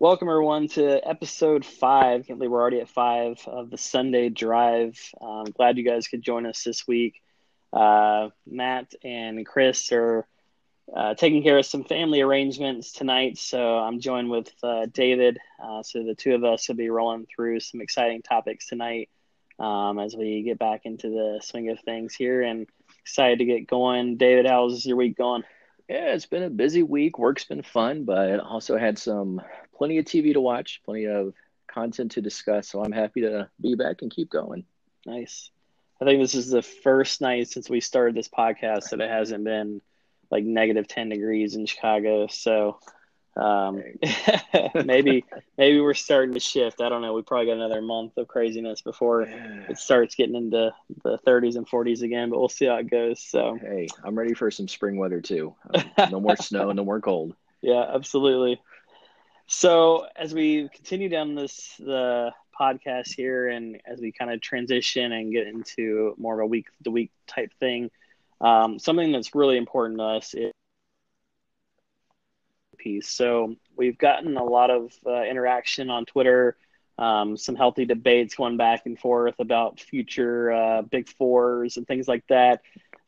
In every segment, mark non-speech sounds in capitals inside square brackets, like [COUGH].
Welcome everyone to episode five. Can't believe we're already at five of the Sunday Drive. Um, glad you guys could join us this week. Uh, Matt and Chris are uh, taking care of some family arrangements tonight, so I'm joined with uh, David. Uh, so the two of us will be rolling through some exciting topics tonight um, as we get back into the swing of things here, and excited to get going. David, how's your week going? Yeah, it's been a busy week. Work's been fun, but also had some plenty of TV to watch, plenty of content to discuss. So I'm happy to be back and keep going. Nice. I think this is the first night since we started this podcast that it hasn't been like negative 10 degrees in Chicago. So um, [LAUGHS] maybe maybe we're starting to shift. I don't know. We probably got another month of craziness before it starts getting into the 30s and 40s again, but we'll see how it goes. So hey, I'm ready for some spring weather too. Um, [LAUGHS] no more snow, no more cold. Yeah, absolutely. So as we continue down this the podcast here, and as we kind of transition and get into more of a week to week type thing, um, something that's really important to us is piece. So we've gotten a lot of uh, interaction on Twitter, um, some healthy debates going back and forth about future uh, big fours and things like that.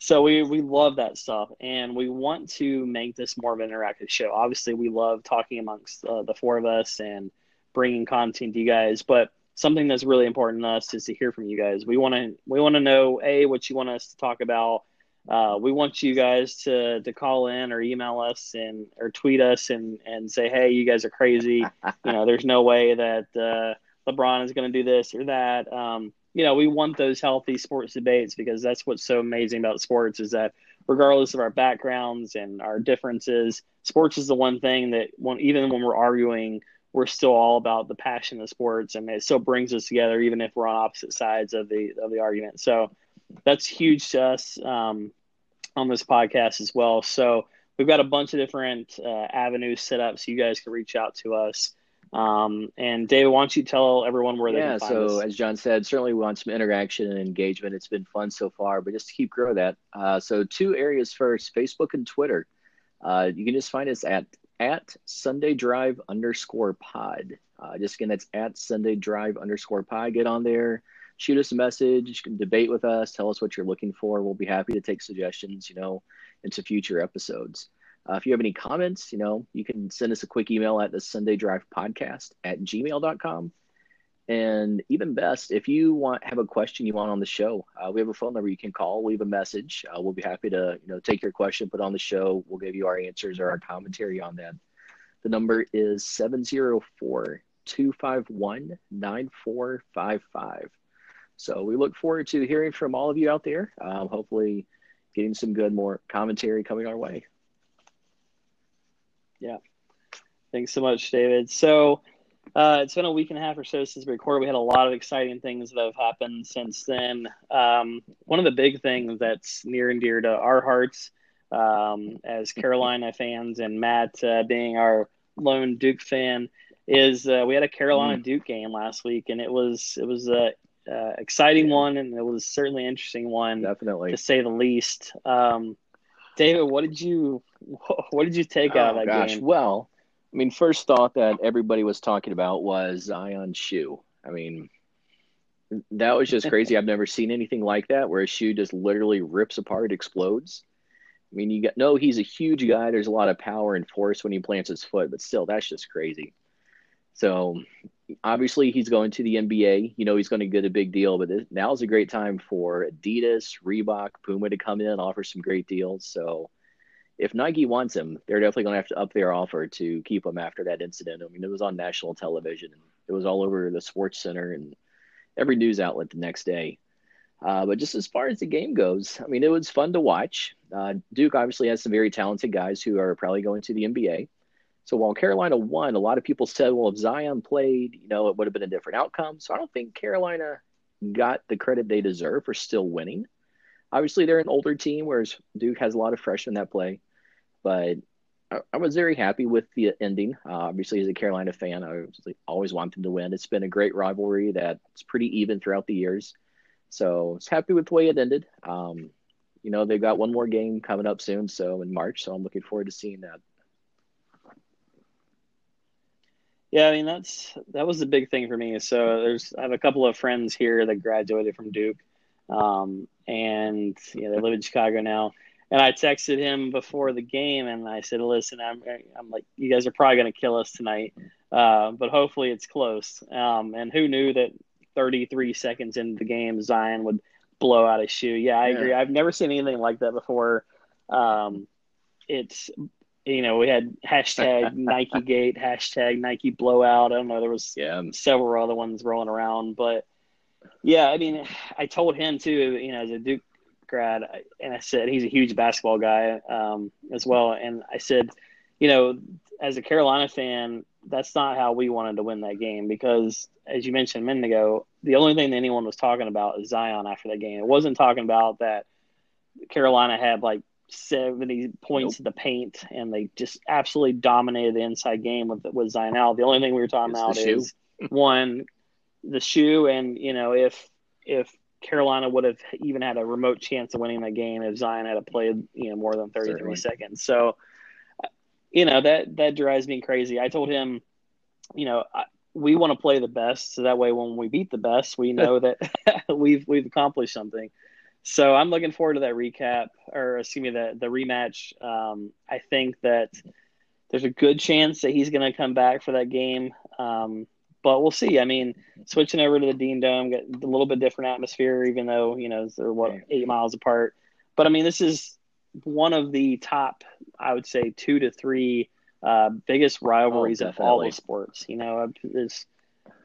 So we we love that stuff, and we want to make this more of an interactive show. Obviously, we love talking amongst uh, the four of us and bringing content to you guys. But something that's really important to us is to hear from you guys. We want to we want to know a what you want us to talk about. Uh, we want you guys to to call in or email us and or tweet us and and say, hey, you guys are crazy. you know, there's no way that uh, LeBron is going to do this or that. Um, you know, we want those healthy sports debates because that's what's so amazing about sports is that regardless of our backgrounds and our differences, sports is the one thing that when, even when we're arguing, we're still all about the passion of sports and it still brings us together even if we're on opposite sides of the of the argument. So that's huge to us um, on this podcast as well. So we've got a bunch of different uh, avenues set up so you guys can reach out to us. Um, and David, why don't you tell everyone where they yeah, can find so us? as John said, certainly we want some interaction and engagement. It's been fun so far, but just to keep growing that. Uh, so two areas first, Facebook and Twitter. Uh, you can just find us at at Sunday Drive underscore pod. Uh, just again, that's at Sunday Drive underscore pod. Get on there, shoot us a message, you can debate with us, tell us what you're looking for. We'll be happy to take suggestions, you know, into future episodes. Uh, if you have any comments, you know, you can send us a quick email at the Sunday Drive Podcast at gmail.com. And even best, if you want have a question you want on the show, uh, we have a phone number you can call, leave a message. Uh, we'll be happy to you know take your question, put on the show. We'll give you our answers or our commentary on that. The number is 704 251 9455. So we look forward to hearing from all of you out there. Um, hopefully, getting some good more commentary coming our way. Yeah. Thanks so much, David. So uh, it's been a week and a half or so since we recorded. We had a lot of exciting things that have happened since then. Um, one of the big things that's near and dear to our hearts um, as Carolina fans and Matt uh, being our lone Duke fan is uh, we had a Carolina mm. Duke game last week, and it was it was a uh, exciting one, and it was certainly an interesting one, definitely to say the least. Um, David, what did you [LAUGHS] what did you take out oh, of that gosh. game? Well, I mean, first thought that everybody was talking about was Zion's shoe. I mean, that was just crazy. I've never seen anything like that where a shoe just literally rips apart, explodes. I mean, you got no, he's a huge guy. There's a lot of power and force when he plants his foot, but still, that's just crazy. So, obviously, he's going to the NBA. You know, he's going to get a big deal, but this, now's a great time for Adidas, Reebok, Puma to come in, offer some great deals. So, if Nike wants him, they're definitely going to have to up their offer to keep him after that incident. I mean, it was on national television it was all over the Sports Center and every news outlet the next day. Uh, but just as far as the game goes, I mean, it was fun to watch. Uh, Duke obviously has some very talented guys who are probably going to the NBA. So while Carolina won, a lot of people said, well, if Zion played, you know, it would have been a different outcome. So I don't think Carolina got the credit they deserve for still winning. Obviously, they're an older team, whereas Duke has a lot of freshmen that play. But I, I was very happy with the ending. Uh, obviously, as a Carolina fan, I always want them to win. It's been a great rivalry that's pretty even throughout the years. So I was happy with the way it ended. Um, you know, they've got one more game coming up soon, so in March. So I'm looking forward to seeing that. Yeah, I mean that's that was the big thing for me. So there's I have a couple of friends here that graduated from Duke, um, and you know, they live in Chicago now. And I texted him before the game, and I said, "Listen, I'm I'm like you guys are probably going to kill us tonight, uh, but hopefully it's close." Um, and who knew that 33 seconds into the game, Zion would blow out his shoe? Yeah, I yeah. agree. I've never seen anything like that before. Um, it's you know, we had hashtag [LAUGHS] Nike Gate, hashtag Nike Blowout. I don't know, there was yeah. several other ones rolling around, but yeah, I mean, I told him too, you know, as a Duke grad, and I said he's a huge basketball guy um, as well, and I said, you know, as a Carolina fan, that's not how we wanted to win that game because, as you mentioned a minute ago, the only thing that anyone was talking about is Zion after that game. It wasn't talking about that Carolina had like 70 points nope. in the paint, and they just absolutely dominated the inside game with with Zion out. The only thing we were talking it's about is one, the shoe, and you know if if Carolina would have even had a remote chance of winning that game if Zion had played you know more than 33 Certainly. seconds. So, you know that that drives me crazy. I told him, you know. I, we want to play the best, so that way when we beat the best, we know that [LAUGHS] we've we've accomplished something. So I'm looking forward to that recap, or excuse me, the the rematch. Um, I think that there's a good chance that he's going to come back for that game, um, but we'll see. I mean, switching over to the Dean Dome, get a little bit different atmosphere, even though you know they're what eight miles apart. But I mean, this is one of the top, I would say, two to three uh, biggest rivalries oh, of all the sports. You know, it's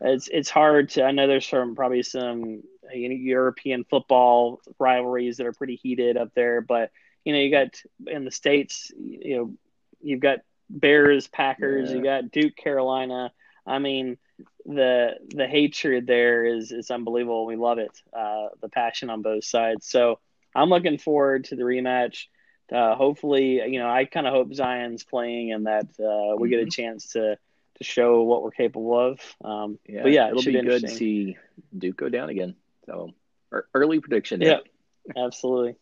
it's it's hard to. I know there's some probably some European football rivalries that are pretty heated up there. But you know, you got in the states, you know, you've got Bears, Packers, yeah. you got Duke, Carolina. I mean, the the hatred there is is unbelievable. We love it. Uh, the passion on both sides. So I'm looking forward to the rematch. Uh, hopefully, you know, I kind of hope Zion's playing and that uh, we mm-hmm. get a mm-hmm. chance to to show what we're capable of. Um, yeah, but yeah, it'll be, be good to see Duke go down again. So early prediction. Yeah, absolutely.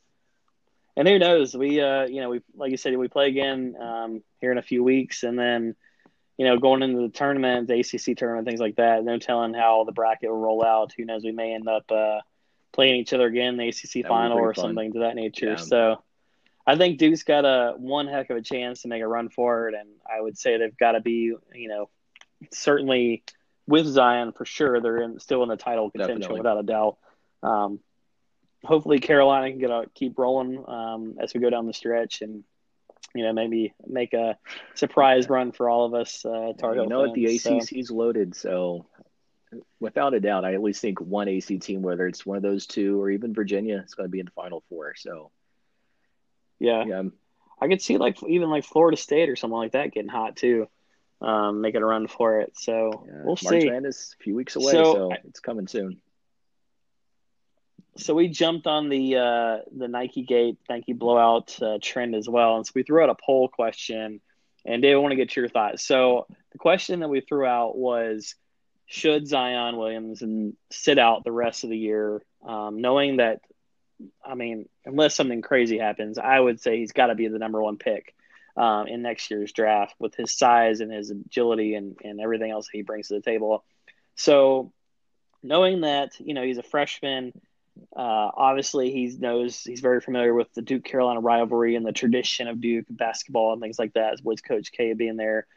And who knows? We, uh, you know, we like you said, we play again um, here in a few weeks, and then, you know, going into the tournament, the ACC tournament, things like that. No telling how the bracket will roll out. Who knows? We may end up uh, playing each other again, in the ACC that final or fun. something to that nature. Yeah. So, I think Duke's got a one heck of a chance to make a run for it, and I would say they've got to be, you know, certainly with Zion for sure. They're in, still in the title contention Definitely. without a doubt. Um, hopefully Carolina can get a, keep rolling um, as we go down the stretch and you know maybe make a surprise run for all of us. Uh, you know what the ACC's so. loaded, so without a doubt, I at least think one AC team, whether it's one of those two or even Virginia, is going to be in the Final Four. So yeah, yeah. I could see like even like Florida State or something like that getting hot too um, making a run for it. So yeah, we'll March see. Madness a few weeks away, so, so it's coming soon. So we jumped on the uh, the Nike Gate Nike blowout uh, trend as well, and so we threw out a poll question. And Dave, I want to get your thoughts. So the question that we threw out was, should Zion Williamson sit out the rest of the year, um, knowing that, I mean, unless something crazy happens, I would say he's got to be the number one pick um, in next year's draft with his size and his agility and, and everything else he brings to the table. So, knowing that you know he's a freshman, uh, obviously he knows he's very familiar with the Duke Carolina rivalry and the tradition of Duke basketball and things like that, with Coach K being there.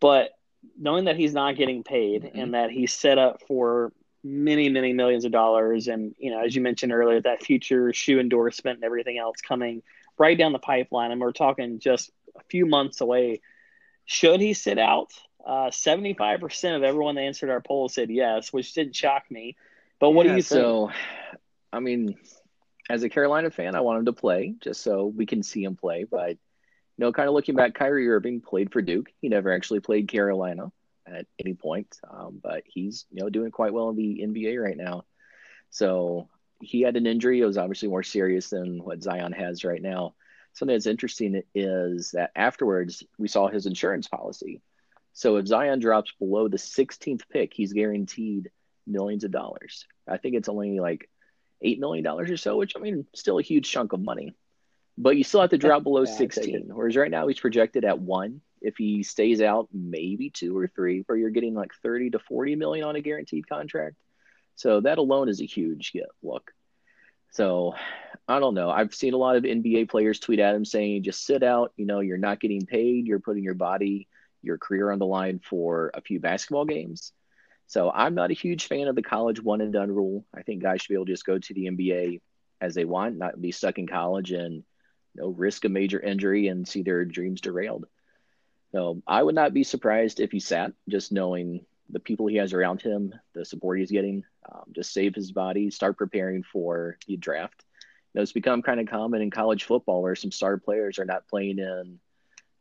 But knowing that he's not getting paid mm-hmm. and that he's set up for many many millions of dollars and you know as you mentioned earlier that future shoe endorsement and everything else coming right down the pipeline and we're talking just a few months away. Should he sit out? Uh, 75% of everyone that answered our poll said yes, which didn't shock me. But what yeah, do you think? So, I mean, as a Carolina fan, I want him to play just so we can see him play. But, you know, kind of looking back, Kyrie Irving played for Duke. He never actually played Carolina at any point, um, but he's, you know, doing quite well in the NBA right now. So he had an injury. It was obviously more serious than what Zion has right now something that's interesting is that afterwards we saw his insurance policy. So if Zion drops below the 16th pick, he's guaranteed millions of dollars. I think it's only like $8 million or so, which I mean, still a huge chunk of money. But you still have to drop below yeah, 16. Whereas right now he's projected at one. if he stays out maybe two or three, where you're getting like 30 to 40 million on a guaranteed contract. So that alone is a huge look. So I don't know. I've seen a lot of NBA players tweet at him saying, just sit out. You know, you're not getting paid. You're putting your body, your career on the line for a few basketball games. So I'm not a huge fan of the college one and done rule. I think guys should be able to just go to the NBA as they want, not be stuck in college and know, risk a major injury and see their dreams derailed. So I would not be surprised if he sat, just knowing the people he has around him, the support he's getting, um, just save his body, start preparing for the draft. You know, it's become kind of common in college football where some star players are not playing in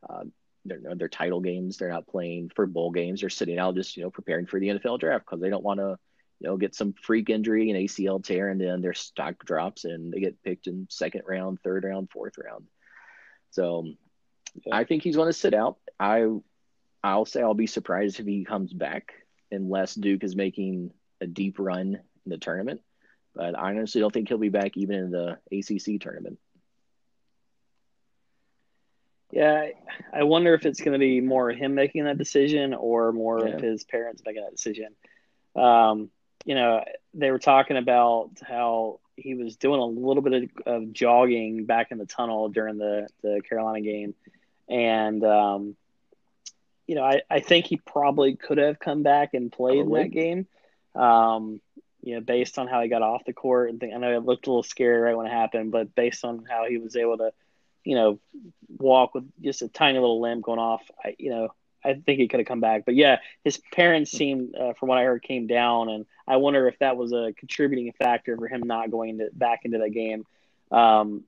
uh, their, their title games. They're not playing for bowl games. They're sitting out just, you know, preparing for the NFL draft because they don't want to, you know, get some freak injury, and ACL tear, and then their stock drops and they get picked in second round, third round, fourth round. So yeah. I think he's going to sit out. I I'll say I'll be surprised if he comes back unless Duke is making a deep run in the tournament. But I honestly don't think he'll be back even in the ACC tournament. Yeah, I wonder if it's going to be more him making that decision or more yeah. of his parents making that decision. Um, you know, they were talking about how he was doing a little bit of, of jogging back in the tunnel during the, the Carolina game. And um, you know, I, I think he probably could have come back and played probably. in that game. Um, you know, based on how he got off the court and I know it looked a little scary right when it happened, but based on how he was able to, you know, walk with just a tiny little limb going off, I, you know, I think he could have come back. But yeah, his parents seemed, uh, from what I heard, came down, and I wonder if that was a contributing factor for him not going to, back into that game. Um,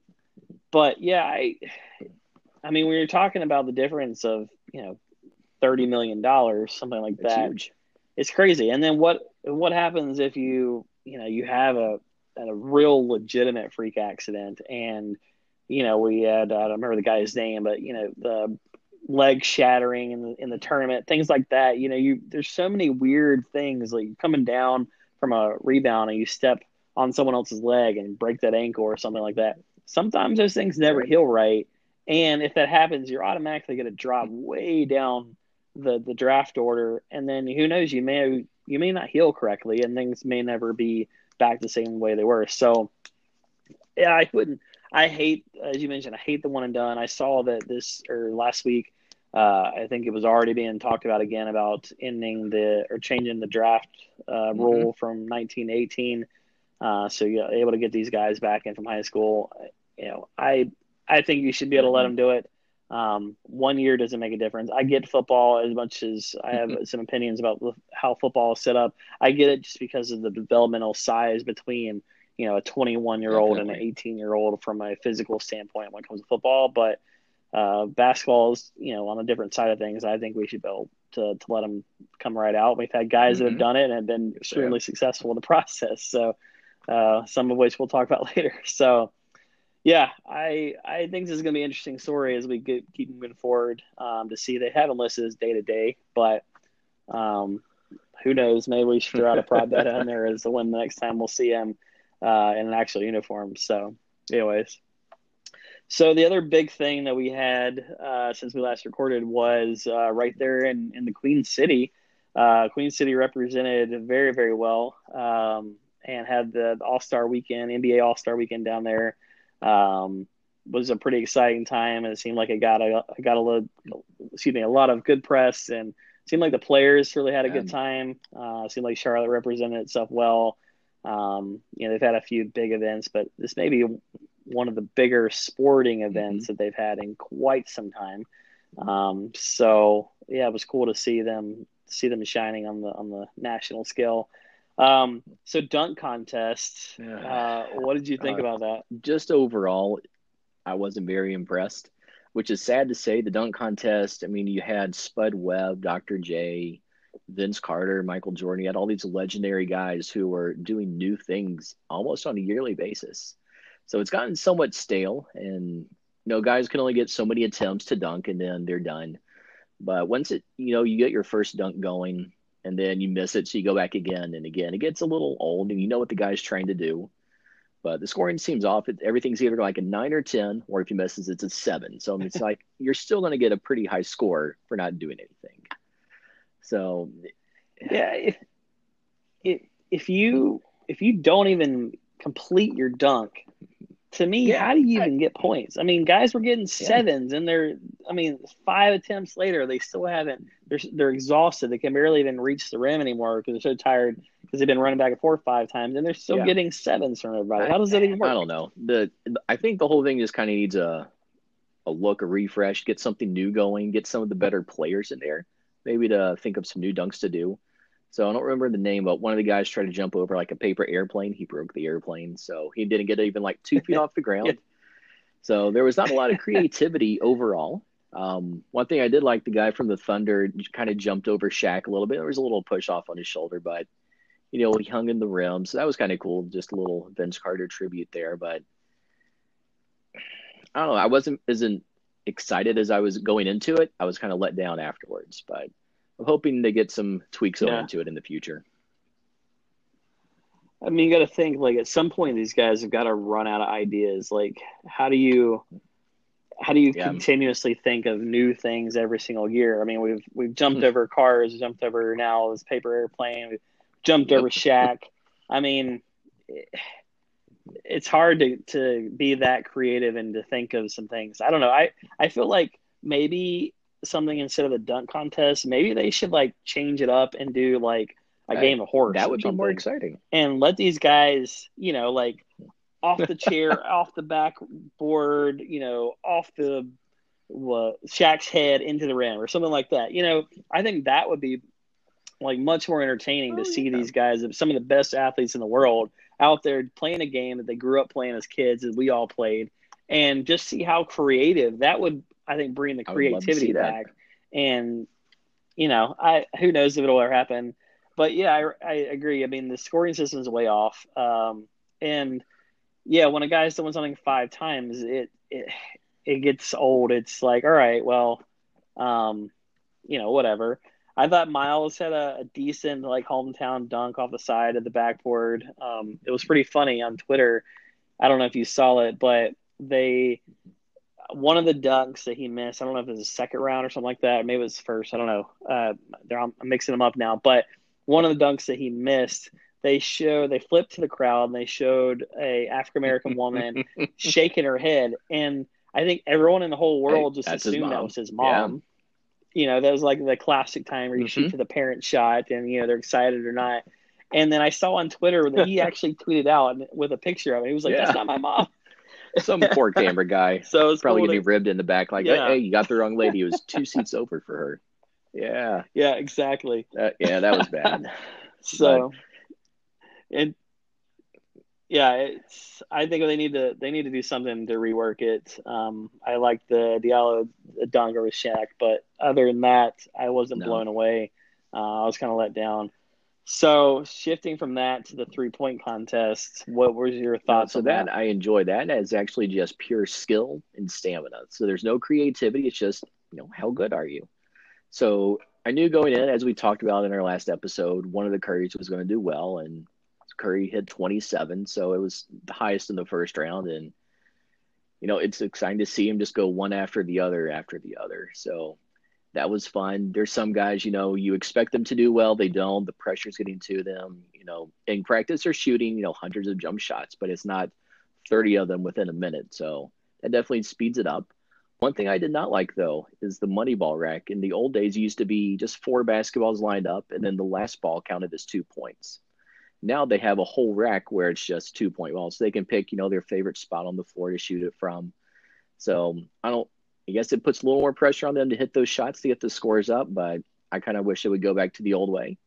but yeah, I, I mean, when you're talking about the difference of you know thirty million dollars, something like That's that. Huge. It's crazy. And then what what happens if you you know you have a a real legitimate freak accident and you know we had uh, I don't remember the guy's name, but you know the leg shattering in the in the tournament, things like that. You know, you there's so many weird things like coming down from a rebound and you step on someone else's leg and break that ankle or something like that. Sometimes those things never heal right. And if that happens, you're automatically going to drop way down the the draft order, and then who knows, you may you may not heal correctly, and things may never be back the same way they were. So, yeah, I wouldn't. I hate, as you mentioned, I hate the one and done. I saw that this or last week. Uh, I think it was already being talked about again about ending the or changing the draft uh, mm-hmm. rule from 1918. Uh, so you're able to get these guys back in from high school. You know, I I think you should be able to let mm-hmm. them do it. Um, one year doesn't make a difference. I get football as much as I have some opinions about how football is set up. I get it just because of the developmental size between you know a 21 year old and an 18 year old from a physical standpoint when it comes to football. But uh, basketball is you know on a different side of things. I think we should be able to to let them come right out. We've had guys mm-hmm. that have mm-hmm. done it and have been extremely successful in the [LAUGHS] process. So uh, some of which we'll talk about [LAUGHS] later. So yeah, I I think this is going to be an interesting story as we get, keep moving forward um, to see. They haven't listed his day to day, but um, who knows? Maybe we should throw out a prop bet on [LAUGHS] there as the one the next time we'll see him uh, in an actual uniform. So, anyways, so the other big thing that we had uh, since we last recorded was uh, right there in in the Queen City. Uh, Queen City represented very very well um, and had the All Star Weekend, NBA All Star Weekend down there. Um, was a pretty exciting time, and it seemed like it got a got a little, excuse me, a lot of good press, and seemed like the players really had a good time. Uh, seemed like Charlotte represented itself well. Um, you know, they've had a few big events, but this may be one of the bigger sporting mm-hmm. events mm-hmm. that they've had in quite some time. Um, so yeah, it was cool to see them see them shining on the on the national scale. Um, so dunk contest. Uh, what did you think uh, about that? Just overall, I wasn't very impressed, which is sad to say. The dunk contest. I mean, you had Spud Webb, Dr. J, Vince Carter, Michael Jordan. You had all these legendary guys who were doing new things almost on a yearly basis. So it's gotten somewhat stale, and you know, guys can only get so many attempts to dunk, and then they're done. But once it, you know, you get your first dunk going, and then you miss it, so you go back again and again. It gets a little old, and you know what the guy's trying to do. But the scoring seems off. It, everything's either like a nine or ten, or if he misses, it's a seven. So it's [LAUGHS] like you're still going to get a pretty high score for not doing anything. So yeah, if if if you if you don't even complete your dunk, to me, yeah, how do you even get points? I mean, guys were getting sevens, yeah. and they're, I mean, five attempts later, they still haven't. They're they're exhausted. They can barely even reach the rim anymore because they're so tired because they've been running back and forth five times, and they're still yeah. getting sevens from everybody. How does that even work? I don't know. The I think the whole thing just kind of needs a a look, a refresh, get something new going, get some of the better players in there, maybe to think of some new dunks to do. So I don't remember the name, but one of the guys tried to jump over like a paper airplane. He broke the airplane, so he didn't get even like two feet [LAUGHS] off the ground. So there was not a lot of creativity [LAUGHS] overall. Um, one thing I did like the guy from the Thunder kind of jumped over Shaq a little bit. There was a little push off on his shoulder, but you know he hung in the rim, so that was kind of cool. Just a little Vince Carter tribute there, but I don't know. I wasn't as excited as I was going into it. I was kind of let down afterwards, but I'm hoping to get some tweaks yeah. into it in the future. I mean, you got to think like at some point these guys have got to run out of ideas. Like, how do you, how do you yeah. continuously think of new things every single year? I mean, we've we've jumped mm-hmm. over cars, jumped over now this paper airplane, we've jumped over Shaq. I mean, it's hard to to be that creative and to think of some things. I don't know. I I feel like maybe something instead of a dunk contest. Maybe they should like change it up and do like a game of horse. That would be more exciting. And let these guys, you know, like off the chair, [LAUGHS] off the backboard, you know, off the what Shaq's head into the rim or something like that. You know, I think that would be like much more entertaining oh, to see yeah. these guys, some of the best athletes in the world, out there playing a game that they grew up playing as kids, as we all played, and just see how creative that would I think bring the creativity back. And you know, I who knows if it'll ever happen, but yeah, I, I agree. I mean, the scoring system is way off. Um, and yeah, when a guy's doing something five times, it it it gets old. It's like, all right, well, um, you know, whatever. I thought Miles had a, a, decent like hometown dunk off the side of the backboard. Um, it was pretty funny on Twitter. I don't know if you saw it, but they one of the dunks that he missed. I don't know if it was a second round or something like that. Maybe it was first. I don't know. Uh, they're I'm mixing them up now. But one of the dunks that he missed, they show they flipped to the crowd and they showed a African American [LAUGHS] woman shaking her head, and I think everyone in the whole world just assumed that was his mom. Yeah. You know, that was like the classic time where you mm-hmm. shoot to the parent shot, and you know they're excited or not. And then I saw on Twitter that he [LAUGHS] actually tweeted out with a picture of it. He was like, yeah. "That's not my mom." [LAUGHS] Some poor [LAUGHS] camera guy. So it's probably cool getting to... ribbed in the back, like, yeah. "Hey, you got the wrong lady." It was two seats over for her. Yeah. Yeah. Exactly. Uh, yeah, that was bad. so, but... and yeah, it's. I think they need to they need to do something to rework it. Um, I like the Diallo dunk with Shaq, but other than that, I wasn't no. blown away. Uh, I was kind of let down. So shifting from that to the three point contest, what was your thoughts? So that, that I enjoy that. It's actually just pure skill and stamina. So there's no creativity. It's just you know how good are you. So I knew going in, as we talked about in our last episode, one of the Currys was going to do well, and Curry hit 27, so it was the highest in the first round, and you know it's exciting to see him just go one after the other after the other. So that was fun. There's some guys, you know, you expect them to do well, they don't. The pressure's getting to them. You know, in practice, they're shooting, you know, hundreds of jump shots, but it's not 30 of them within a minute. So that definitely speeds it up. One thing I did not like though is the money ball rack. In the old days, it used to be just four basketballs lined up, and then the last ball counted as two points. Now they have a whole rack where it's just two point balls. So they can pick, you know, their favorite spot on the floor to shoot it from. So I don't I guess it puts a little more pressure on them to hit those shots to get the scores up, but I kind of wish it would go back to the old way.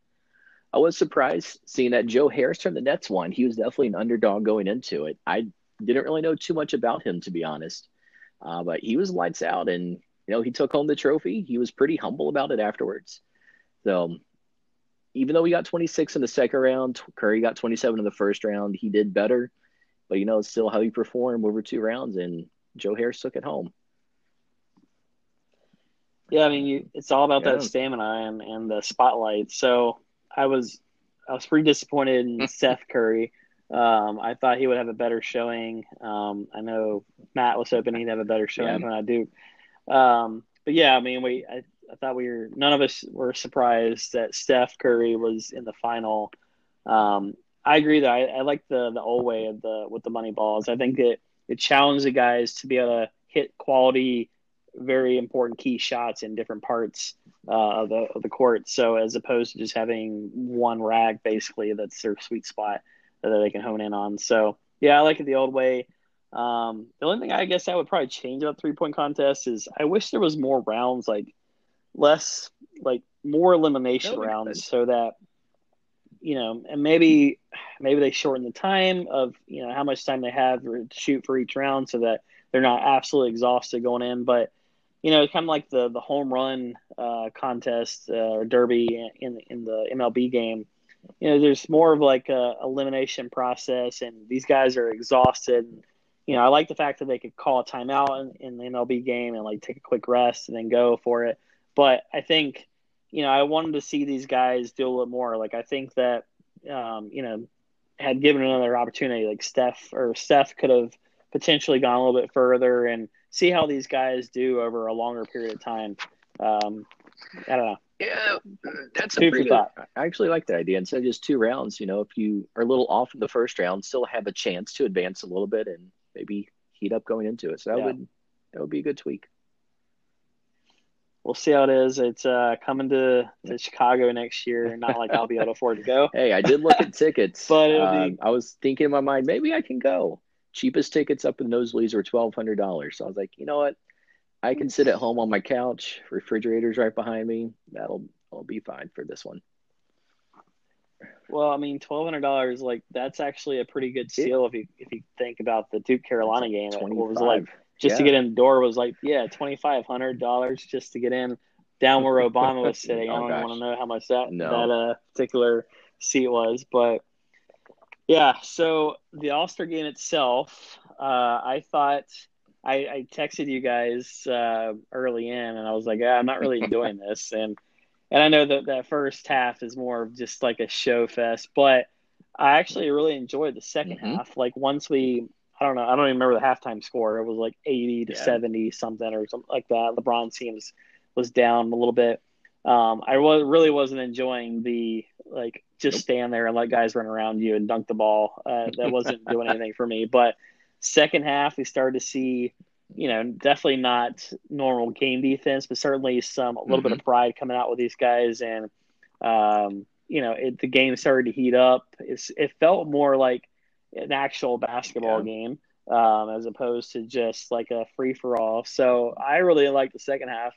I was surprised seeing that Joe Harris from the Nets won. He was definitely an underdog going into it. I didn't really know too much about him, to be honest, uh, but he was lights out, and you know he took home the trophy. He was pretty humble about it afterwards. So even though we got 26 in the second round, Curry got 27 in the first round. He did better, but you know it's still how he performed over two rounds, and Joe Harris took it home. Yeah, I mean, you, it's all about yeah. that stamina and, and the spotlight. So I was I was pretty disappointed in [LAUGHS] Seth Curry. Um, I thought he would have a better showing. Um, I know Matt was hoping he'd have a better showing Yeah. than I do. Um, but yeah, I mean, we I, I thought we were none of us were surprised that Steph Curry was in the final. Um, I agree that I, I like the the old way of the with the money balls. I think it it challenged the guys to be able to hit quality, very important key shots in different parts uh, of the of the court. So as opposed to just having one rag, basically that's their sweet spot that they can hone in on. So yeah, I like it the old way. Um, the only thing I guess I would probably change about three point contest is I wish there was more rounds, like less, like more elimination That would be rounds, so that you know, and maybe maybe they shorten the time of you know how much time they have to shoot for each round, so that they're not absolutely exhausted going in. But you know, kind of like the the home run uh, contest uh, or derby in in the MLB game. You know, there's more of like a elimination process, and these guys are exhausted. You know, I like the fact that they could call a timeout in, in the MLB game and like take a quick rest and then go for it. But I think, you know, I wanted to see these guys do a little more. Like I think that, um, you know, had given another opportunity, like Steph or Steph could have potentially gone a little bit further and see how these guys do over a longer period of time. Um, I don't know. Yeah, that's a pretty good. thought. I actually like that idea. Instead of just two rounds, you know, if you are a little off in the first round, still have a chance to advance a little bit and maybe heat up going into it. So that Yeah. would that would be a good tweak. We'll see how it is. It's uh, coming to, to Chicago next year. Not like I'll be able to afford to go. [LAUGHS] Hey, I did look at tickets. [LAUGHS] But be- I was thinking in my mind, maybe I can go. Cheapest tickets up in nosebleeds were twelve hundred dollars. So I was like, you know what? I can sit at home on my couch. Refrigerator's right behind me. That'll I'll be fine for this one. Well, I mean, twelve hundred dollars, like that's actually a pretty good steal if you if you think about the Duke Carolina game. Twenty was like just to get in the door was like yeah twenty five hundred dollars just to get in down where Obama was [LAUGHS] sitting. I Oh, don't gosh. want to know how much that No. that uh, particular seat was, but yeah. So the All Star game itself, uh, I thought I, I texted you guys uh, early in, and I was like, ah, I'm not really enjoying [LAUGHS] this, and and I know that that first half is more of just like a show fest, but I actually really enjoyed the 2nd Mhm. half. Like once we, I don't know, I don't even remember the halftime score. It was like 80 to Yeah. 70 something or something like that. LeBron seems was down a little bit. Um, I was really wasn't enjoying the like just Nope. stand there and let guys run around you and dunk the ball. Uh, that [LAUGHS] wasn't doing anything for me. But second half, we started to see, you know, definitely not normal game defense, but certainly some a little bit of pride coming out with these guys, and um, you know, it, the game started to heat up. It's, it felt more like an actual basketball Yeah. game um, as opposed to just like a free for all. So I really liked the second half.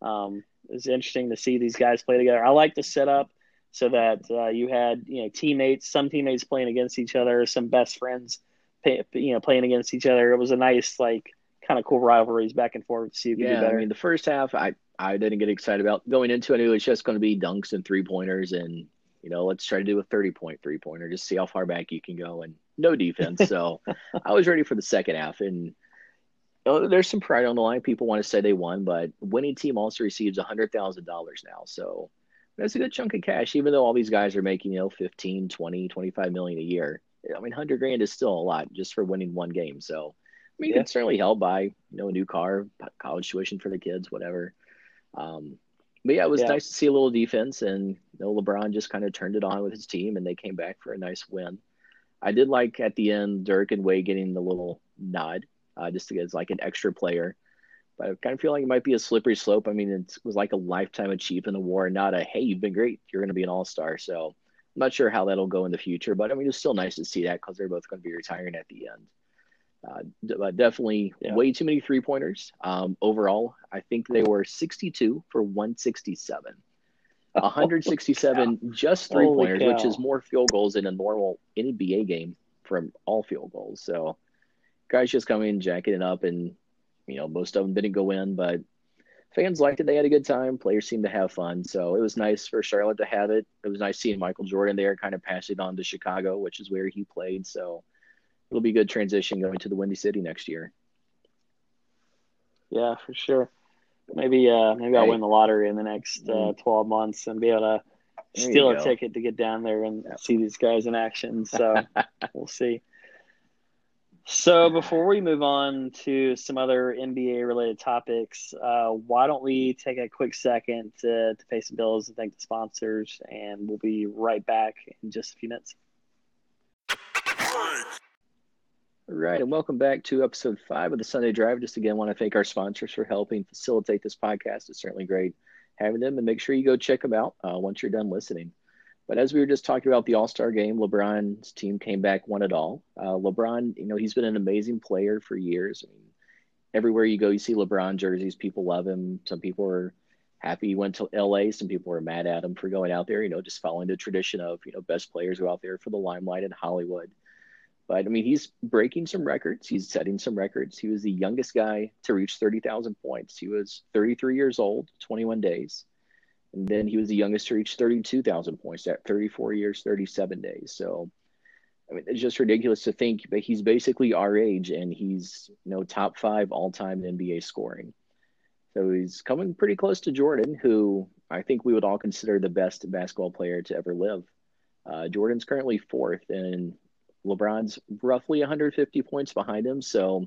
Um, it's interesting to see these guys play together. I like the setup so that uh, you had you know teammates, some teammates playing against each other, some best friends, pay, you know, playing against each other. It was a nice like kind of cool rivalries back and forth to see who could do Yeah, better. I mean the first half I I didn't get excited about going into it. It was just going to be dunks and three pointers, and you know let's try to do a thirty point three pointer, just see how far back you can go, and no defense. So [LAUGHS] I was ready for the second half, and know, there's some pride on the line. People want to say they won, but winning team also receives a hundred thousand dollars now, so that's a good chunk of cash. Even though all these guys are making you know 15, 20, 25 million a year, I mean hundred grand is still a lot just for winning one game. So. I mean, Yeah. it's certainly helped by you know a new car, college tuition for the kids, whatever. Um, but yeah, it was Yeah. nice to see a little defense, and you know, LeBron just kind of turned it on with his team, and they came back for a nice win. I did like at the end Dirk and Wade getting the little nod, uh, just as like an extra player. But I kind of feel like it might be a slippery slope. I mean, it was like a lifetime achievement award, not a hey, you've been great, you're going to be an all star. So I'm not sure how that'll go in the future, but I mean, it's still nice to see that because they're both going to be retiring at the end. Uh, d- but definitely Yeah. way too many three pointers. Um, overall, I think they were 62 for 167. 167 [LAUGHS] just three Holy pointers, which is more field goals than a normal NBA game from all field goals. So guys just coming in, jacking it up, and you know most of them didn't go in, but fans liked it. They had a good time. Players seemed to have fun, so it was nice for Charlotte to have it. It was nice seeing Michael Jordan there, kind of pass it on to Chicago, which is where he played. So it'll be a good transition going to the Windy City next year. Yeah, for sure. Maybe uh maybe I'll win the lottery in the next uh, Mm. twelve months and be able to steal a ticket to get down there and yep. see these guys in action. So [LAUGHS] we'll see. So before we move on to some other NBA related topics, uh, why don't we take a quick second to, to pay some bills and thank the sponsors, and we'll be right back in just a few minutes. Right, and welcome back to episode five of the Sunday Drive. Just again, want to thank our sponsors for helping facilitate this podcast. It's certainly great having them, and make sure you go check them out uh, once you're done listening. But as we were just talking about the All Star game, LeBron's team came back, won it all. Uh, LeBron, you know, he's been an amazing player for years. I mean, everywhere you go, you see LeBron jerseys. People love him. Some people are happy he went to LA. Some people are mad at him for going out there. You know, just following the tradition of you know best players go out there for the limelight in Hollywood. But I mean, he's breaking some records. He's setting some records. He was the youngest guy to reach 30,000 points. He was 33 years old, 21 days. And then he was the youngest to reach 32,000 points at 34 years, 37 days. So, I mean, it's just ridiculous to think, but he's basically our age and he's, you know, top five all time NBA scoring. So he's coming pretty close to Jordan, who I think we would all consider the best basketball player to ever live. Uh, Jordan's currently fourth, and LeBron's roughly 150 points behind him. So,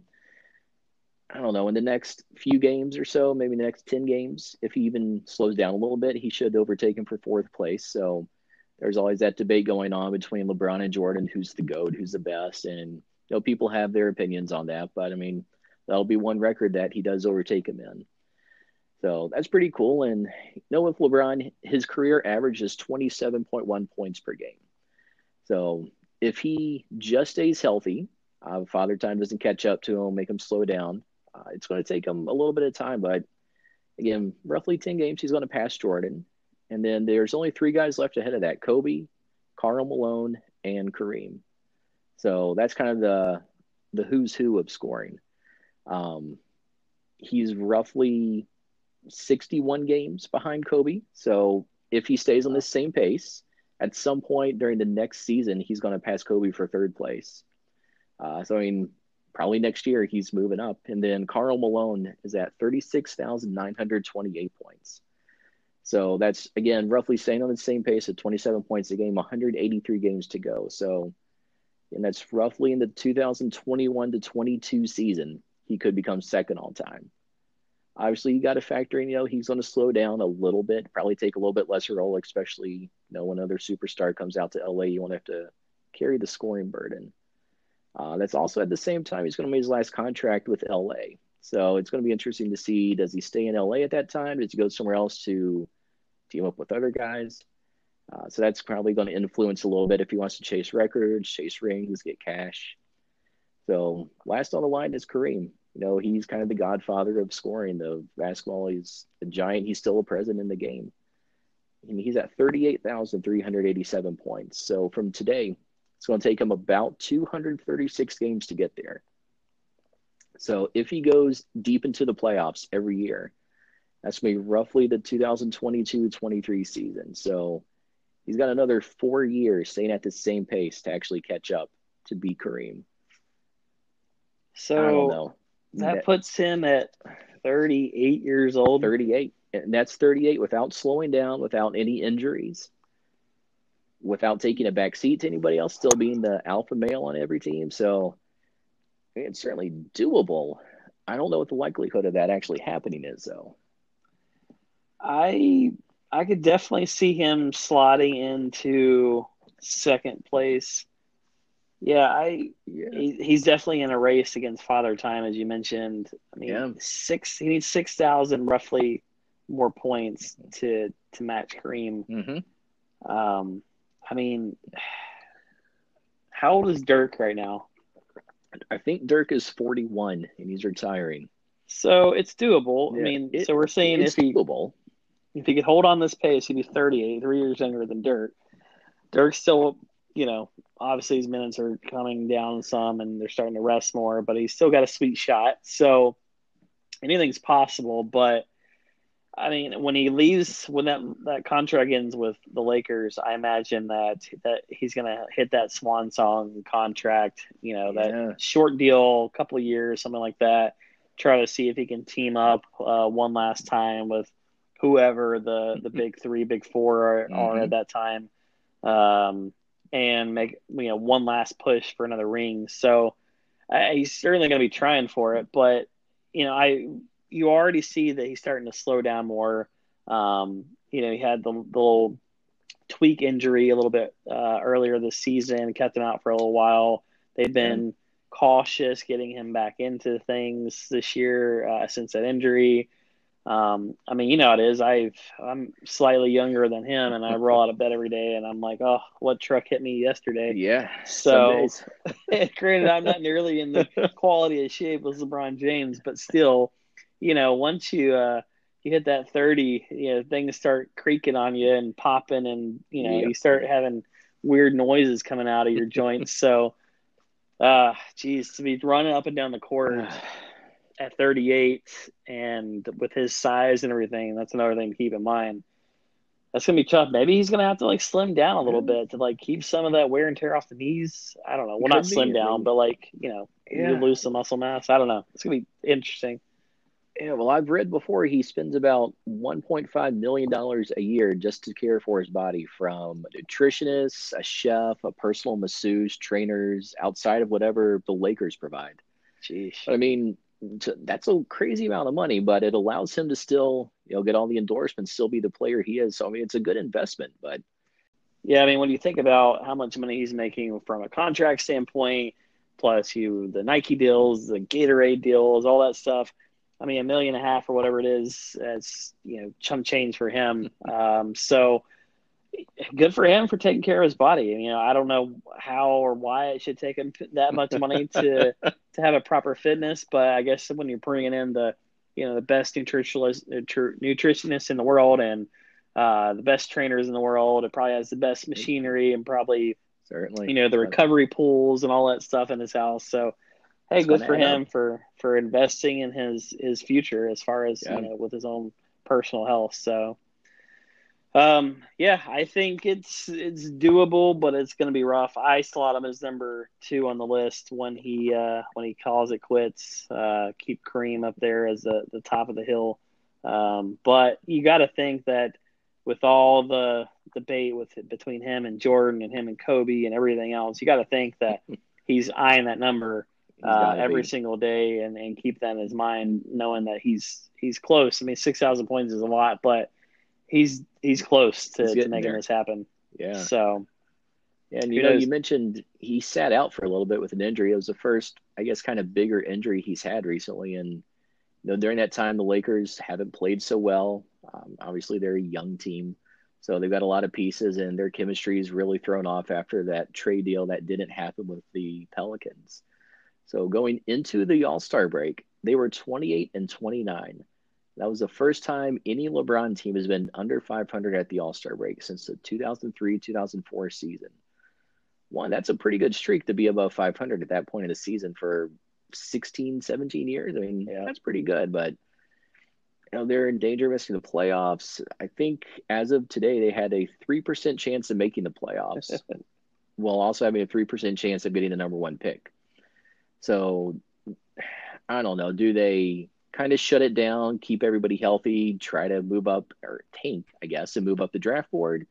I don't know, in the next few games or so, maybe the next 10 games, if he even slows down a little bit, he should overtake him for fourth place. So there's always that debate going on between LeBron and Jordan who's the GOAT, who's the best. And, you know, people have their opinions on that. But I mean, that'll be one record that he does overtake him in. So that's pretty cool. And, you know, with LeBron, his career average is 27.1 points per game. So if he just stays healthy, uh, Father Time doesn't catch up to him, make him slow down, uh, it's going to take him a little bit of time, but again, roughly 10 games, he's going to pass Jordan. And then there's only three guys left ahead of that Kobe, Karl Malone, and Kareem. So that's kind of the the who's who of scoring. Um, he's roughly 61 games behind Kobe. So if he stays on this same pace, at some point during the next season, he's going to pass Kobe for third place. Uh, so I mean, probably next year he's moving up. And then Karl Malone is at 36,928 points. So that's again roughly staying on the same pace at 27 points a game, 183 games to go. So, and that's roughly in the 2021 to 22 season, he could become second all time. Obviously, you got to factor in, you know, he's going to slow down a little bit, probably take a little bit lesser role, especially, you know, when another superstar comes out to LA, you won't have to carry the scoring burden. Uh, that's also at the same time he's going to make his last contract with LA. So it's going to be interesting to see does he stay in LA at that time? Does he go somewhere else to team up with other guys? Uh, so that's probably going to influence a little bit if he wants to chase records, chase rings, get cash. So last on the line is Kareem. You know, he's kind of the godfather of scoring the basketball. He's a giant. He's still a present in the game. And he's at 38,387 points. So from today, it's going to take him about 236 games to get there. So if he goes deep into the playoffs every year, that's going to be roughly the 2022-23 season. So he's got another four years staying at the same pace to actually catch up to beat Kareem. So that puts him at 38 years old. 38. And that's 38 without slowing down, without any injuries without taking a back seat to anybody else, still being the alpha male on every team. So it's certainly doable. I don't know what the likelihood of that actually happening is, though. I I could definitely see him slotting into second place. Yeah, I yeah. He, he's definitely in a race against Father Time, as you mentioned. I mean, yeah. six he needs six thousand roughly more points to to match Kareem. Mm-hmm. Um, I mean, how old is Dirk right now? I think Dirk is 41 and he's retiring. So it's doable. Yeah, I mean, it, so we're saying if he doable. if he could hold on this pace, he'd be 38, three years younger than Dirk. Dirk's still, you know, obviously his minutes are coming down some and they're starting to rest more, but he's still got a sweet shot. So anything's possible, but I mean, when he leaves, when that that contract ends with the Lakers, I imagine that that he's gonna hit that swan song contract. You know, that yeah. short deal, a couple of years, something like that. Try to see if he can team up uh, one last time with whoever the the [LAUGHS] big three, big four are, are Mhm. at that time, um, and make you know one last push for another ring. So uh, he's certainly going to be trying for it, but you know I you already see that he's starting to slow down more. Um, you know he had the, the little tweak injury a little bit uh, earlier this season, kept him out for a little while. They've been cautious getting him back into things this year uh, since that injury. Um, I mean, you know how it is. I've I'm slightly younger than him, and I roll out of bed every day, and I'm like, oh, what truck hit me yesterday? Yeah. So- [LAUGHS] Granted, I'm not nearly in the [LAUGHS] quality of shape as LeBron James, but still, you know, once you uh, you hit that 30, you know, things start creaking on you and popping, and you know, Yep. you start having weird noises coming out of your [LAUGHS] joints. So, uh, geez, to be running up and down the court [SIGHS] [SIGHS] [SIGHS] at 38 and with his size and everything, that's another thing to keep in mind. That's gonna be tough. Maybe he's gonna have to like slim down a little bit to like keep some of that wear and tear off the knees. I don't know. Well, not Could be. slim down, but like you know, Yeah. you lose some muscle mass. I don't know. It's gonna be interesting. Yeah, well, I've read before he spends about $1.5 million a year just to care for his body from a nutritionist, a chef, a personal masseuse, trainers, outside of whatever the Lakers provide. Jeez. But I mean, t- that's a crazy amount of money, but it allows him to still, you know, get all the endorsements, still be the player he is. So, I mean, it's a good investment, but Yeah, I mean, when you think about how much money he's making from a contract standpoint, plus you the Nike deals, the Gatorade deals, all that stuff. I mean, a million and a half or whatever it is, it's you know chump change for him. [LAUGHS] Um, so good for him for taking care of his body. You know, I don't know how or why it should take him [LAUGHS] that much money to to have a proper fitness, but I guess when you're bringing in the you know the best nutritionist nutritionists in the world and uh, the best trainers in the world, it probably has the best machinery and probably certainly, you know the recovery pools and all that stuff in his house. So hey, It's good for him for for investing in his his future as far as Yeah. you know with his own personal health. So um yeah, I think it's it's doable, but it's going to be rough. I slot him as number two on the list when he uh when he calls it quits. Uh, keep Kareem up there as the the top of the hill. Um, but you got to think that with all the debate with between him and Jordan and him and Kobe and everything else, you got to think that [LAUGHS] he's eyeing that number uh, every be. single day and, and keep that in his mind, knowing that he's he's close. I mean, six thousand points is a lot, but he's he's close to, He's to making there. this happen. Yeah. So Yeah, and you know, knows? you mentioned he sat out for a little bit with an injury. It was the first, I guess, kind of bigger injury he's had recently. And you know, during that time, the Lakers haven't played so well. Um, obviously, they're a young team, so they've got a lot of pieces, and their chemistry is really thrown off after that trade deal that didn't happen with the Pelicans. So going into the All Star break, they were 28 and 29. That was the first time any LeBron team has been under 500 at the All Star break since the 2003 2004 season. One, that's a pretty good streak to be above 500 at that point in the season for 16, 17 years. I mean, Yeah. that's pretty good, but you know, they're in danger of missing the playoffs. I think as of today, they had a 3% chance of making the playoffs [LAUGHS] while also having a 3% chance of getting the number one pick. So I don't know. Do they kind of shut it down, keep everybody healthy, try to move up or tank, I guess, and move up the draft board?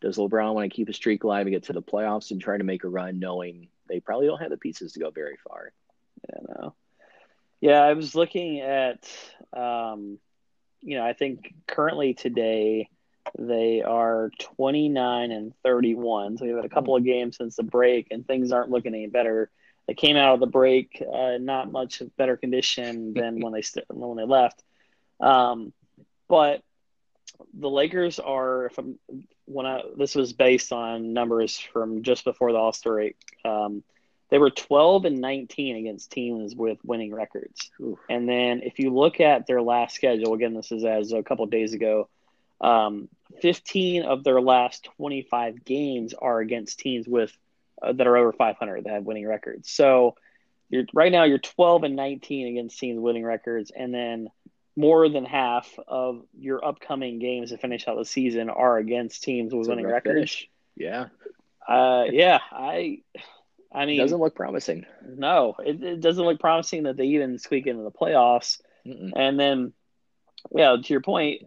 Does LeBron want to keep a streak alive and get to the playoffs and try to make a run, knowing they probably don't have the pieces to go very far? Yeah. Yeah, I was looking at, um, you know, I think currently today they are 29 and 31. So we've had a couple of games since the break, and things aren't looking any better. They came out of the break uh, not much better condition than when they st- [LAUGHS] when they left. Um, but the Lakers are, if I'm, when I this was based on numbers from just before the All Star break. Um, they were 12 and 19 against teams with winning records. Oof. And then if you look at their last schedule, again, this is as a couple of days ago, um, 15 of their last 25 games are against teams with uh, that are over 500 that have winning records. So you're right now you're 12 and 19 against teams with winning records, and then more than half of your upcoming games to finish out the season are against teams with winning records. finish. Yeah, Uh, yeah, I, I mean, it doesn't look promising. no, it, it doesn't look promising that they even squeak into the playoffs. Mm-mm. And then yeah, to your point,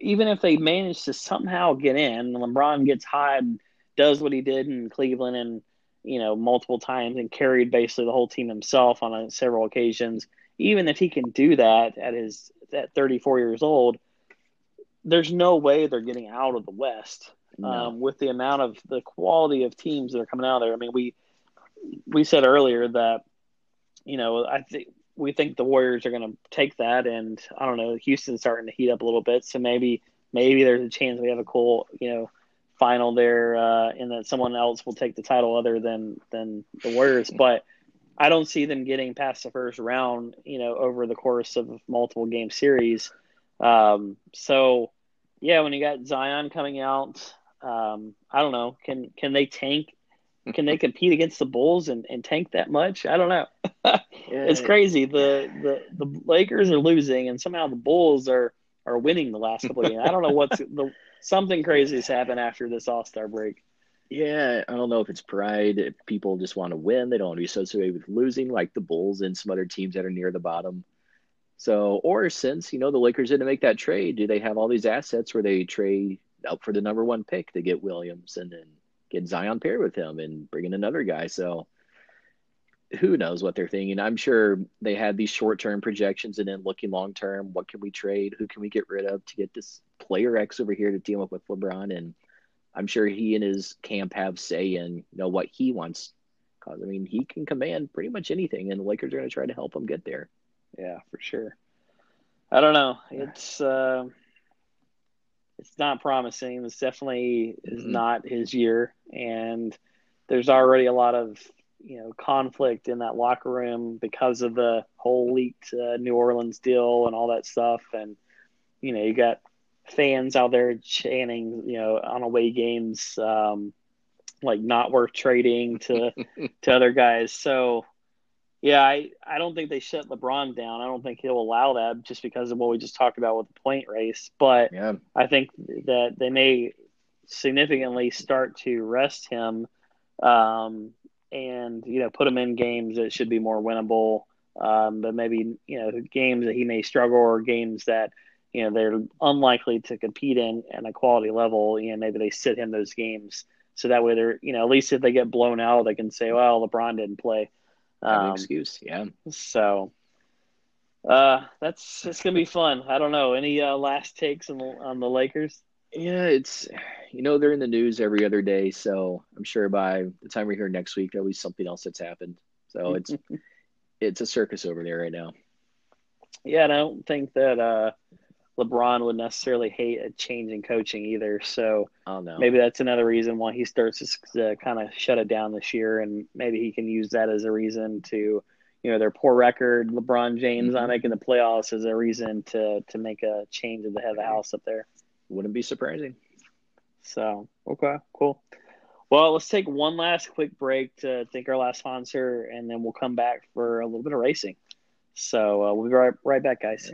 even if they manage to somehow get in, LeBron gets hot and does what he did in Cleveland and you know multiple times and carried basically the whole team himself on a, several occasions. Even if he can do that at his at 34 years old, there's no way they're getting out of the West no. um, with the amount of the quality of teams that are coming out there. I mean, we we said earlier that you know I think we think the Warriors are going to take that, and I don't know, Houston's starting to heat up a little bit, so maybe maybe there's a chance we have a cool you know final there, uh, and that someone else will take the title other than than the Warriors, but. I don't see them getting past the first round, you know, over the course of multiple game series. Um, so, yeah, when you got Zion coming out, um, I don't know. Can can they tank? Can they [LAUGHS] compete against the Bulls and, and tank that much? I don't know. [LAUGHS] it's crazy. The, the the Lakers are losing, and somehow the Bulls are are winning the last couple of games. I don't know what's [LAUGHS] the something crazy has happened after this All Star break. Yeah, I don't know if it's pride. People just want to win, they don't want to be associated with losing, like the Bulls and some other teams that are near the bottom. So, or since you know the Lakers didn't make that trade, do they have all these assets where they trade up for the number one pick to get Williams and then get Zion paired with him and bring in another guy. So who knows what they're thinking? I'm sure they had these short term projections and then looking long term. What can we trade? Who can we get rid of to get this player X over here to team up with LeBron? And I'm sure he and his camp have say in you know what he wants. Cause I mean he can command pretty much anything, and the Lakers are going to try to help him get there. Yeah, for sure. I don't know. It's. Uh it's not promising. This definitely is mm-hmm. not his year, and there's already a lot of you know conflict in that locker room because of the whole leaked uh, New Orleans deal and all that stuff. And you know, you got fans out there chanting, you know, on away games, um, like not worth trading to [LAUGHS] to other guys. So yeah, I, I don't think they shut LeBron down. I don't think he'll allow that just because of what we just talked about with the point race. But yeah. I think that they may significantly start to rest him um, and, you know, put him in games that should be more winnable. Um, but maybe, you know, games that he may struggle or games that, you know, they're unlikely to compete in at a quality level. You know, maybe they sit him those games. So that way they're, you know, at least if they get blown out, they can say, well, LeBron didn't play. Um, excuse, yeah. So uh, that's it's gonna be fun. I don't know. Any uh, last takes on the, on the Lakers? Yeah, it's you know they're in the news every other day, so I'm sure by the time we're here next week there'll be something else that's happened. So it's [LAUGHS] it's a circus over there right now. Yeah, and I don't think that uh, LeBron would necessarily hate a change in coaching either. So oh, no. maybe that's another reason why he starts to kind of shut it down this year, and maybe he can use that as a reason to, you know, their poor record, LeBron James mm-hmm. not making the playoffs as a reason to to make a change at the head of the house up there. Wouldn't be surprising. So okay, cool. Well, let's take one last quick break to thank our last sponsor, and then we'll come back for a little bit of racing. So uh, we'll be right, right back, guys.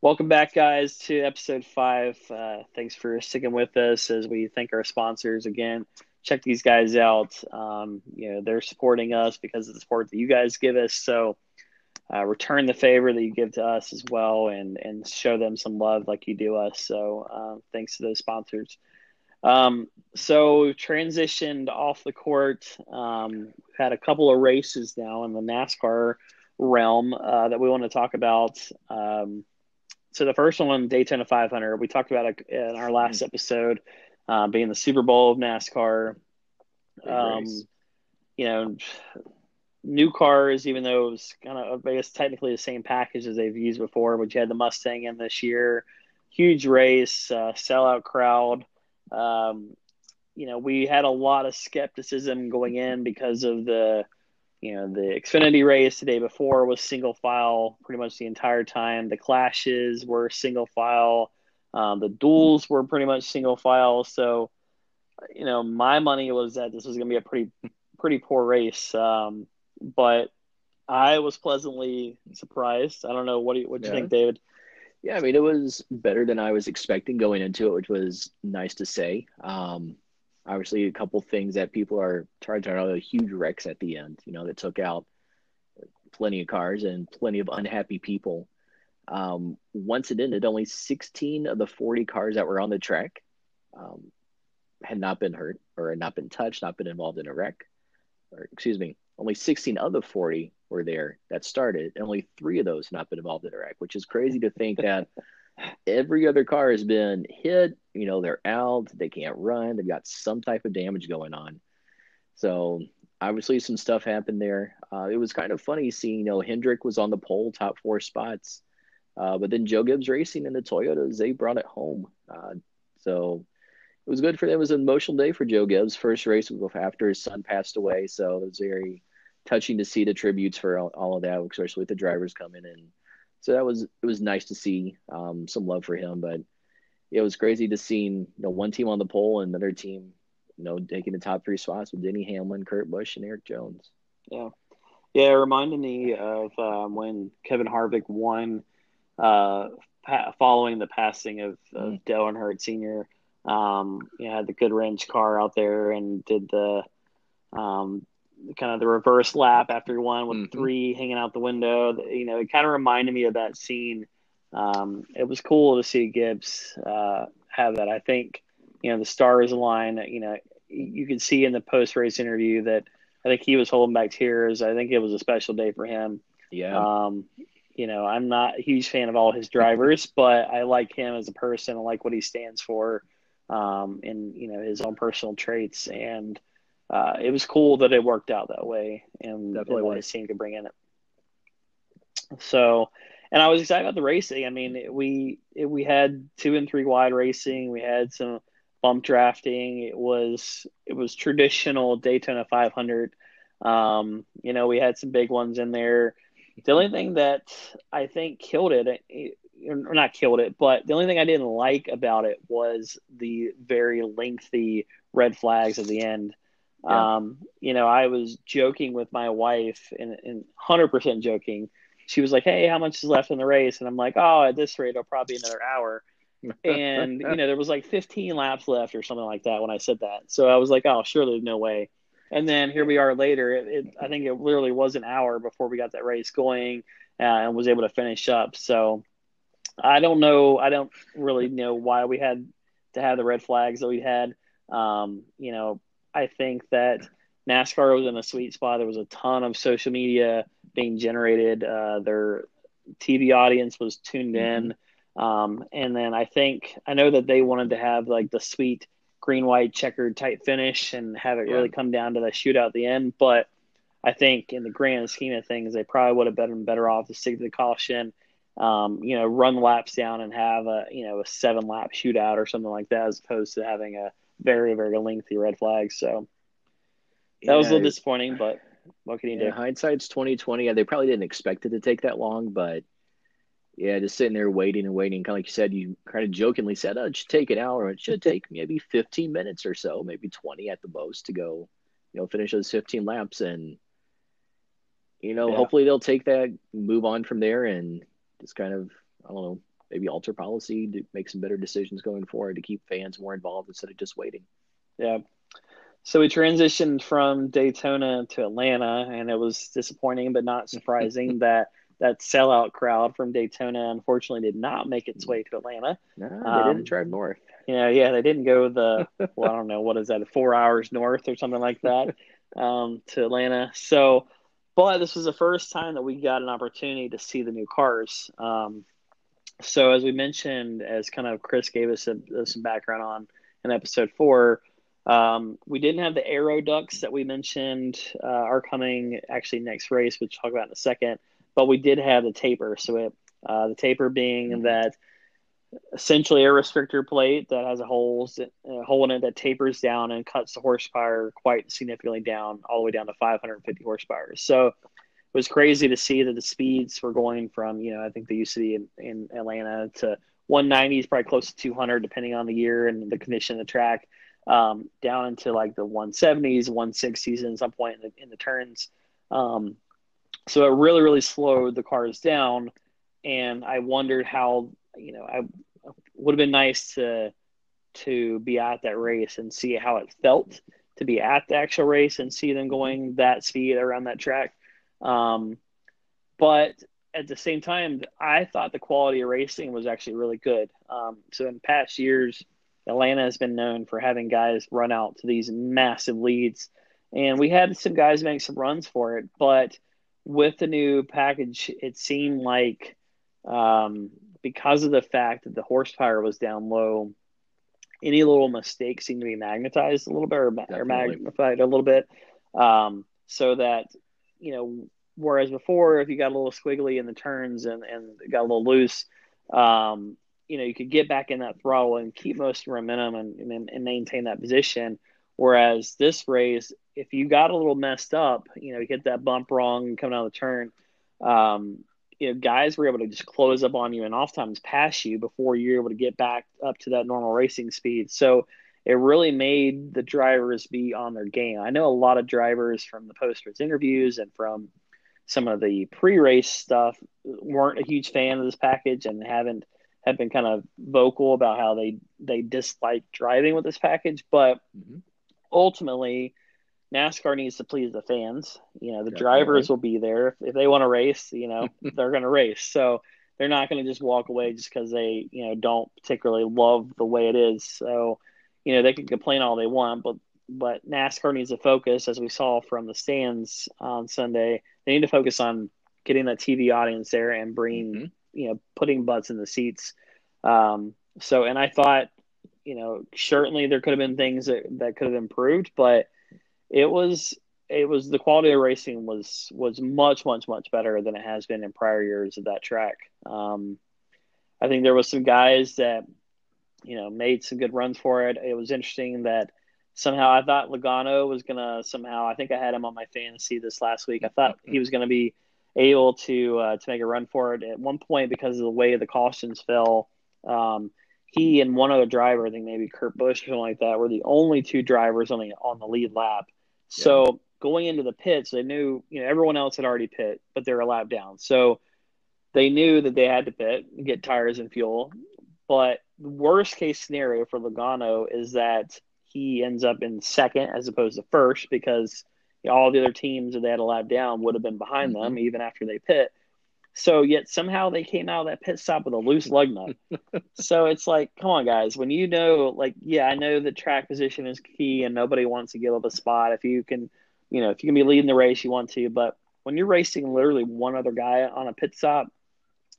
Welcome back, guys, to episode five. Uh, thanks for sticking with us as we thank our sponsors again. Check these guys out. Um, you know they're supporting us because of the support that you guys give us. So uh, return the favor that you give to us as well, and and show them some love like you do us. So uh, thanks to those sponsors. Um, so transitioned off the court. Um, had a couple of races now in the NASCAR realm uh, that we want to talk about. Um, so the first one, Daytona 500, we talked about it in our last mm. episode, uh, being the Super Bowl of NASCAR. Um, you know, new cars, even though it was kind of, I guess, technically the same package as they've used before, but you had the Mustang in this year. Huge race, uh, sellout crowd. Um, you know, we had a lot of skepticism going in because of the you know the Xfinity race the day before was single file pretty much the entire time. The clashes were single file. Um, the duels were pretty much single file. So, you know, my money was that this was going to be a pretty pretty poor race. Um, but I was pleasantly surprised. I don't know what do you what do you think, David? Yeah, I mean it was better than I was expecting going into it, which was nice to say. Um, obviously a couple things that people are trying to know huge wrecks at the end you know that took out plenty of cars and plenty of unhappy people. Um, once it ended, only 16 of the 40 cars that were on the track um, had not been hurt or had not been touched, not been involved in a wreck. Or excuse me, only 16 of the 40 were there that started, and only three of those had not been involved in a wreck, which is crazy to think that [LAUGHS] every other car has been hit. You know, they're out, they can't run, they've got some type of damage going on. So obviously, some stuff happened there. Uh, it was kind of funny seeing, you know, Hendrick was on the pole, top four spots, uh, but then Joe Gibbs Racing and the Toyotas they brought it home. Uh, so it was good for them. It was an emotional day for Joe Gibbs. First race after his son passed away, so it was very touching to see the tributes for all, all of that, especially with the drivers coming in so that was it was nice to see um, some love for him. But it was crazy to see you know one team on the pole and another team you know taking the top three spots with Denny Hamlin, Kurt Busch, and Erik Jones. Yeah, yeah, it reminded me of um, when Kevin Harvick won uh, pa- following the passing of, of mm. Dale Earnhardt Sr. Um, you had the good Goodwrench car out there and did the um, kind of the reverse lap after one with mm-hmm. three hanging out the window. You know, it kind of reminded me of that scene. Um, it was cool to see Gibbs uh, have that. I think, you know, the stars align. You know, you could see in the post race interview that I think he was holding back tears. I think it was a special day for him. Yeah. Um, you know, I'm not a huge fan of all his drivers, [LAUGHS] but I like him as a person. I like what he stands for, um, and you know his own personal traits. And uh, it was cool that it worked out that way and definitely what his team could bring in it. So, and I was excited about the racing. I mean, we we had two and three wide racing. We had some bump drafting. It was it was traditional Daytona 500. Um, you know, we had some big ones in there. The only thing that I think killed it, or not killed it, but the only thing I didn't like about it was the very lengthy red flags at the end. Yeah. Um, you know, I was joking with my wife and, and 100% joking. She was like, Hey, how much is left in the race? And I'm like, Oh, at this rate, it'll probably be another hour. and, [LAUGHS] you know, there was like 15 laps left or something like that when I said that. So I was like, Oh, surely no way. And then here we are later. It, it, I think it literally was an hour before we got that race going uh, and was able to finish up. So I don't know. I don't really know why we had to have the red flags that we had. Um, you know, I think that NASCAR was in a sweet spot. There was a ton of social media being generated. Uh, their TV audience was tuned in. Mm-hmm. Um, and then I think, I know that they wanted to have like the sweet green, white, checkered type finish and have it yeah. really come down to the shootout at the end. But I think in the grand scheme of things, they probably would have been better off to stick to the caution. Um, you know, run laps down and have a you know a seven lap shootout or something like that, as opposed to having a very very lengthy red flags. So that yeah, was a little disappointing, but what can you yeah, do? Hindsight's twenty twenty. Yeah, they probably didn't expect it to take that long, but yeah, just sitting there waiting and waiting. Kind of like you said, you kind of jokingly said, "Oh, it should take an hour. It should take maybe fifteen minutes or so, maybe twenty at the most to go, you know, finish those fifteen laps." And you know, yeah. hopefully they'll take that, move on from there, and just kind of I don't know, maybe alter policy to make some better decisions going forward to keep fans more involved instead of just waiting. Yeah. So we transitioned from Daytona to Atlanta, and it was disappointing but not surprising [LAUGHS] that that sellout crowd from Daytona unfortunately did not make its way to Atlanta. No, they um, didn't drive north. Yeah, yeah, they didn't go the well, I [LAUGHS] don't know what is that, four hours north or something like that um, to Atlanta. So, but this was the first time that we got an opportunity to see the new cars. Um, so as we mentioned, as kind of Chris gave us a, a, some background on in episode four, um, we didn't have the aero ducts that we mentioned uh, are coming actually next race, which we'll talk about in a second. But we did have the taper. So it, uh, the taper being mm-hmm. that essentially a restrictor plate that has a holes a hole in it that tapers down and cuts the horsepower quite significantly down, all the way down to 550 horsepower. So was crazy to see that the speeds were going from you know I think they used to be in, in Atlanta to 190 is probably close to 200 depending on the year and the condition of the track, um, down into like the 170s, 160s at some point in the, in the turns. Um, so it really really slowed the cars down, and I wondered how you know I would have been nice to to be at that race and see how it felt to be at the actual race and see them going that speed around that track. Um, but at the same time, I thought the quality of racing was actually really good. Um, so in past years, Atlanta has been known for having guys run out to these massive leads, and we had some guys make some runs for it. But with the new package, it seemed like um, because of the fact that the horsepower was down low, any little mistake seemed to be magnetized a little bit or, or magnified a little bit, um, so that you know Whereas before, if you got a little squiggly in the turns and, and got a little loose, um, you know, you could get back in that throttle and keep most momentum and, and, and, maintain that position. Whereas this race, if you got a little messed up, you know, you hit that bump wrong coming out of the turn, um, you know, guys were able to just close up on you and oftentimes pass you before you're able to get back up to that normal racing speed. So it really made the drivers be on their game. I know a lot of drivers from the post race interviews and from – some of the pre-race stuff weren't a huge fan of this package and haven't have been kind of vocal about how they they dislike driving with this package but mm-hmm. ultimately NASCAR needs to please the fans you know the Definitely. drivers will be there if, if they want to race you know [LAUGHS] they're going to race so they're not going to just walk away just because they you know don't particularly love the way it is so you know they can complain all they want but but NASCAR needs to focus, as we saw from the stands on Sunday. They need to focus on getting that TV audience there and bringing, mm-hmm. you know, putting butts in the seats. Um, so, and I thought, you know, certainly there could have been things that, that could have improved, but it was it was the quality of racing was was much much much better than it has been in prior years of that track. Um, I think there was some guys that you know made some good runs for it. It was interesting that somehow I thought Logano was gonna somehow. I think I had him on my fantasy this last week. I thought he was gonna be able to uh, to make a run for it at one point because of the way the cautions fell. Um, he and one other driver, I think maybe Kurt Busch or something like that, were the only two drivers on the on the lead lap. Yeah. So going into the pits, they knew you know everyone else had already pit, but they're a lap down. So they knew that they had to pit get tires and fuel. But the worst case scenario for Logano is that he ends up in second as opposed to first because you know, all the other teams that they had a lap down would have been behind mm-hmm. them even after they pit. So yet somehow they came out of that pit stop with a loose lug nut. [LAUGHS] so it's like, come on, guys. When you know, like, yeah, I know the track position is key, and nobody wants to give up a spot. If you can, you know, if you can be leading the race, you want to. But when you're racing literally one other guy on a pit stop,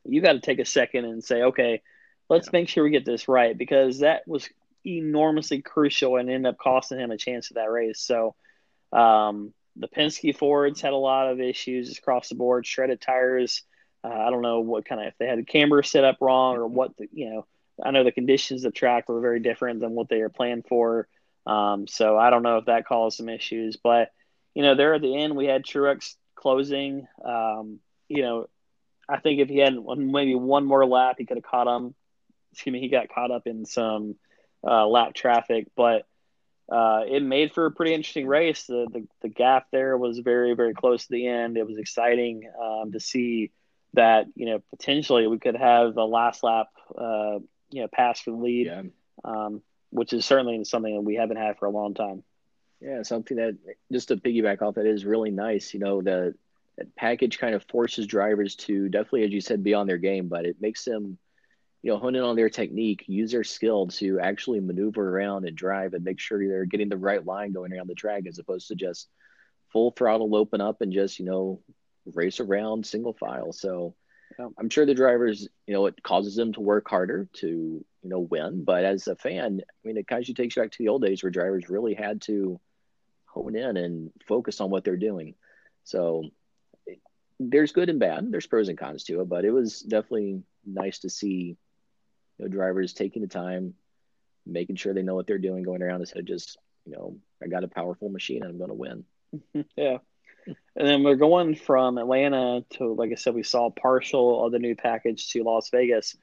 you got to take a second and say, okay, let's yeah. make sure we get this right because that was enormously crucial and ended up costing him a chance at that race. So um, the Penske Fords had a lot of issues across the board, shredded tires. Uh, I don't know what kind of if they had the camber set up wrong or what the, you know. I know the conditions of the track were very different than what they were planned for. Um, so I don't know if that caused some issues, but you know, there at the end we had Truex closing. Um, you know, I think if he had maybe one more lap, he could have caught him. Excuse me, he got caught up in some uh, lap traffic, but uh, it made for a pretty interesting race. The, the, the gap there was very very close to the end. It was exciting um, to see that you know potentially we could have a last lap uh, you know pass for the lead, yeah. um, which is certainly something that we haven't had for a long time. Yeah, something that just to piggyback off that is really nice. You know the package kind of forces drivers to definitely, as you said, be on their game, but it makes them you know, hone in on their technique, use their skill to actually maneuver around and drive and make sure they're getting the right line going around the track as opposed to just full throttle open up and just, you know, race around single file. So yeah. I'm sure the drivers, you know, it causes them to work harder to, you know, win. But as a fan, I mean, it kind of takes you back to the old days where drivers really had to hone in and focus on what they're doing. So there's good and bad. There's pros and cons to it, but it was definitely nice to see know, drivers taking the time, making sure they know what they're doing going around instead of just, you know, I got a powerful machine and I'm going to win. [LAUGHS] yeah. And then we're going from Atlanta to, like I said, we saw partial of the new package to Las Vegas.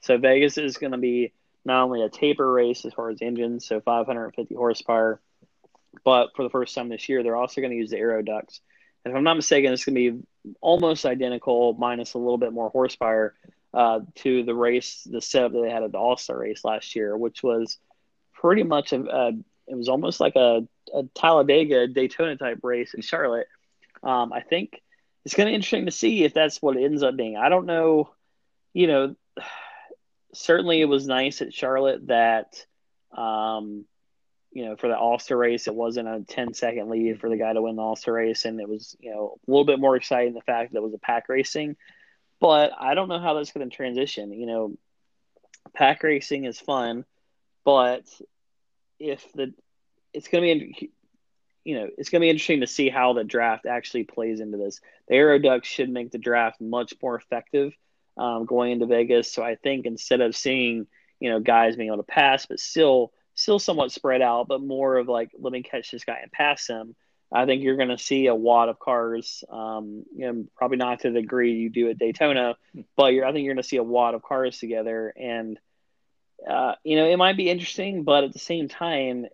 So Vegas is going to be not only a taper race as far as engines, so 550 horsepower, but for the first time this year, they're also going to use the aero ducts. And if I'm not mistaken, it's going to be almost identical, minus a little bit more horsepower uh, to the race, the setup that they had at the All Star race last year, which was pretty much a, a it was almost like a, a Talladega Daytona type race in Charlotte. Um, I think it's going to be interesting to see if that's what it ends up being. I don't know. You know, [SIGHS] certainly it was nice at Charlotte that, um, you know, for the All Star race, it wasn't a 10 second lead for the guy to win the All Star race. And it was, you know, a little bit more exciting the fact that it was a pack racing. But I don't know how that's going to transition. You know, pack racing is fun, but if the, it's going to be, you know, it's going to be interesting to see how the draft actually plays into this. The Aero ducts should make the draft much more effective um, going into Vegas. So I think instead of seeing, you know, guys being able to pass, but still still somewhat spread out, but more of like let me catch this guy and pass him. I think you're going to see a wad of cars. Um, you know, probably not to the degree you do at Daytona, but I think you're going to see a wad of cars together, and uh, you know it might be interesting, but at the same time,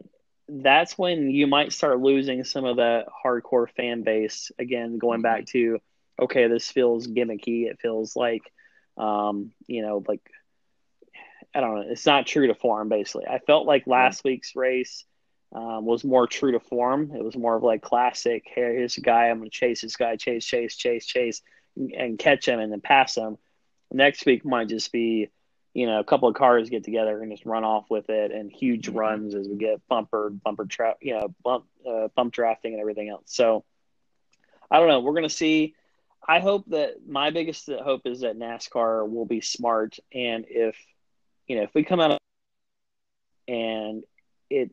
that's when you might start losing some of the hardcore fan base. Again, going back to okay, this feels gimmicky. It feels like um, you know, like I don't know, it's not true to form. Basically, I felt like last week's race um, was more true to form. It was more of like classic. Hey, here's a guy. I'm going to chase this guy, chase, chase, chase, chase, and catch him, and then pass him. Next week might just be, you know, a couple of cars get together and just run off with it, and huge mm-hmm. runs as we get bumper, bumper trap, you know, bump, uh, bump drafting and everything else. So, I don't know. We're going to see. I hope that my biggest hope is that NASCAR will be smart, and if you know, if we come out and it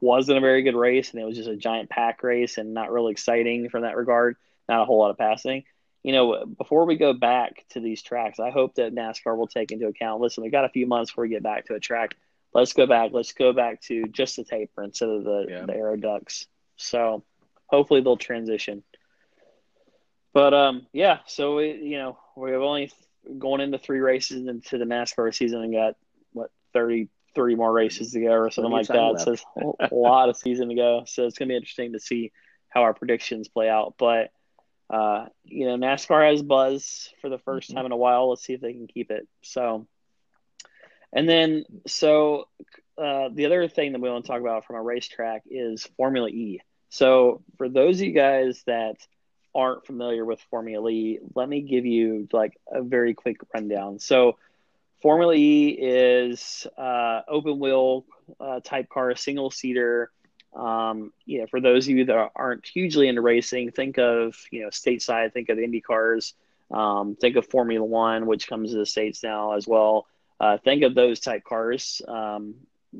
wasn't a very good race and it was just a giant pack race and not really exciting from that regard, not a whole lot of passing. You know, before we go back to these tracks, I hope that NASCAR will take into account. Listen, we got a few months before we get back to a track. Let's go back. Let's go back to just the taper instead of the yeah. the aero ducts. So hopefully they'll transition. But um, yeah. So we, you know, we have only going into three races into the NASCAR season and got what 30, 30 more races to go or something like that. So it's a lot of season to go. So it's gonna be interesting to see how our predictions play out. But uh, you know, NASCAR has buzz for the 1st mm-hmm. time in a while. Let's see if they can keep it. So, and then so uh, the other thing that we want to talk about from a racetrack is Formula E. So for those of you guys that aren't familiar with Formula E, let me give you like a very quick rundown. So, Formula E is uh, open wheel uh, type car, single seater. Um, you know, for those of you that aren't hugely into racing, think of you know stateside, think of Indy cars, um, think of Formula One, which comes to the states now as well. Uh, think of those type cars. Um,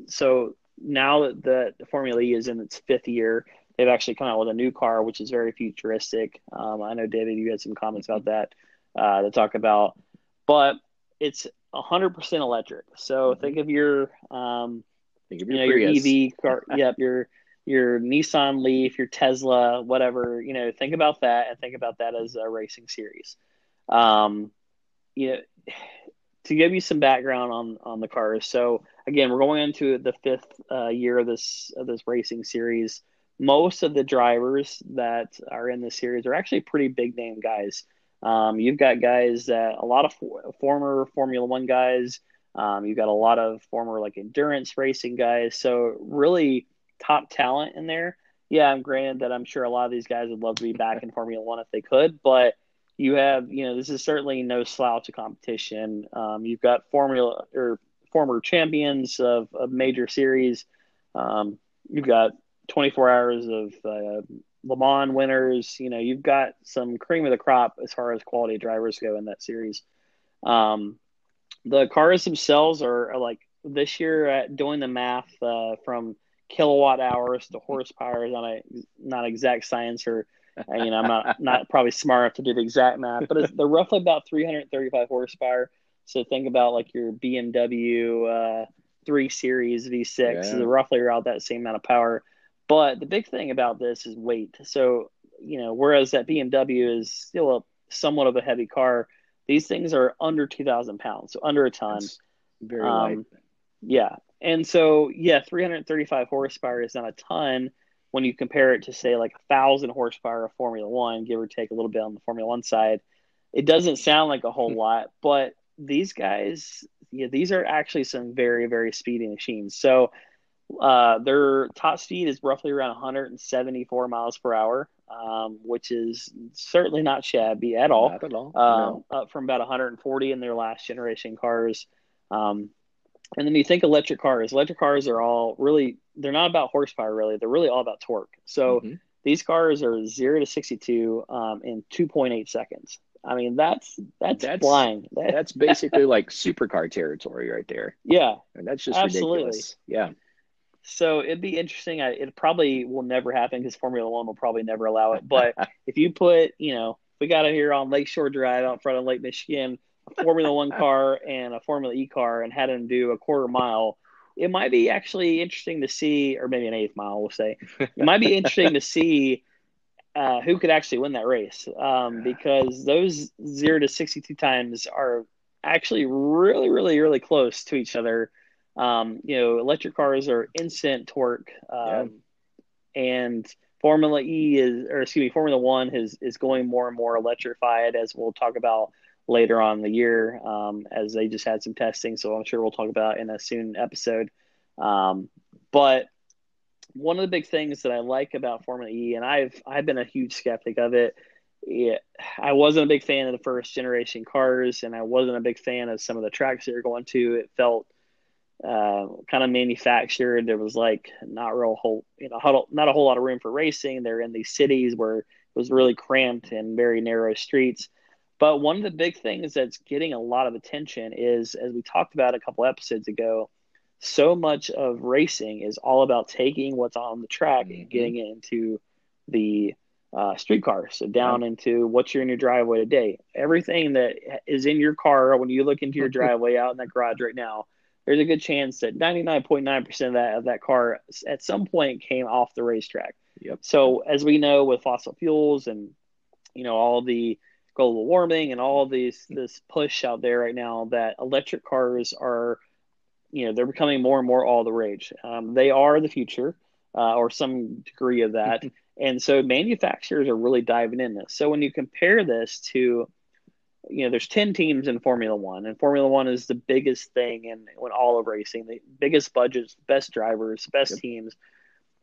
so now that the Formula E is in its fifth year, they've actually come out with a new car, which is very futuristic. Um, I know David, you had some comments about that uh, to talk about, but it's 100% electric. So mm-hmm. think of your, um, think of your, you know, your EV car. [LAUGHS] yep, your your Nissan Leaf, your Tesla, whatever. You know, think about that and think about that as a racing series. Um, you know, to give you some background on on the cars. So again, we're going into the fifth uh, year of this of this racing series most of the drivers that are in the series are actually pretty big name guys. Um, you've got guys that a lot of for, former Formula One guys. Um, you've got a lot of former like endurance racing guys. So really top talent in there. Yeah, I'm granted that I'm sure a lot of these guys would love to be back [LAUGHS] in Formula One if they could, but you have you know this is certainly no slouch of competition. Um, you've got Formula or former champions of, of major series. Um, you've got 24 hours of uh, Le Mans winners. You know, you've got some cream of the crop as far as quality drivers go in that series. Um, the cars themselves are, are, like this year at doing the math uh, from kilowatt hours to horsepower is not a not exact science or uh, you know I'm not [LAUGHS] not probably smart enough to do the exact math, but they're roughly about 335 horsepower. So think about like your BMW uh, three series V6 yeah. is roughly around that same amount of power. But the big thing about this is weight. So, you know, whereas that BMW is still a somewhat of a heavy car, these things are under 2,000 pounds, so under a ton. That's very um, light. Yeah. And so, yeah, 335 horsepower is not a ton when you compare it to, say, like a 1,000 horsepower of Formula One, give or take a little bit on the Formula One side. It doesn't sound like a whole lot, but these guys, yeah, these are actually some very, very speedy machines. So, uh, their top speed is roughly around 174 miles per hour. um, which is certainly not shabby at all. Not at all. Um, no. Up from about 140 in their last generation cars. Um, and then you think electric cars. Electric cars are all really they're not about horsepower really. They're really all about torque. So mm-hmm. these cars are zero to 62 um, in 2.8 seconds. I mean that's that's, that's flying. that's basically like supercar territory right there. [LAUGHS] Yeah, and that's just absolutely ridiculous. yeah. So it'd be interesting. I, it probably will never happen because Formula One will probably never allow it. But [LAUGHS] if you put, you know, we got it here on Lakeshore Drive out front of Lake Michigan, a Formula One car [LAUGHS] and a Formula E car, and had them do a quarter mile. It might be actually interesting to see, or maybe an eighth mile, we'll say. It might be interesting to see uh, who could actually win that race um, because those zero to 62 times are actually really, really, really close to each other. Um, you know, electric cars are instant torque, um, yeah. and Formula E is, or excuse me, Formula One is is going more and more electrified, as we'll talk about later on in the year, um, as they just had some testing. So I'm sure we'll talk about in a soon episode. Um, but one of the big things that I like about Formula E, and I've I've been a huge skeptic of it. Yeah, I wasn't a big fan of the first generation cars, and I wasn't a big fan of some of the tracks they were going to. It felt uh, kind of manufactured. There was like not real whole, you know, not a whole lot of room for racing. They're in these cities where it was really cramped and very narrow streets. But one of the big things that's getting a lot of attention is, as we talked about a couple episodes ago, so much of racing is all about taking what's on the track mm-hmm. and getting it into the uh, streetcar. So down yeah. into what's your in your driveway today. Everything that is in your car when you look into your [LAUGHS] driveway out in that garage right now, there's a good chance that 99.9% of that of that car at some point came off the racetrack. Yep. So as we know with fossil fuels and you know all the global warming and all these this push out there right now that electric cars are you know they're becoming more and more all the rage. Um, they are the future, uh, or some degree of that, and so manufacturers are really diving in this. So when you compare this to, you know, there's ten teams in Formula One, and Formula One is the biggest thing in, in all of racing, the biggest budgets, best drivers, best yep. teams.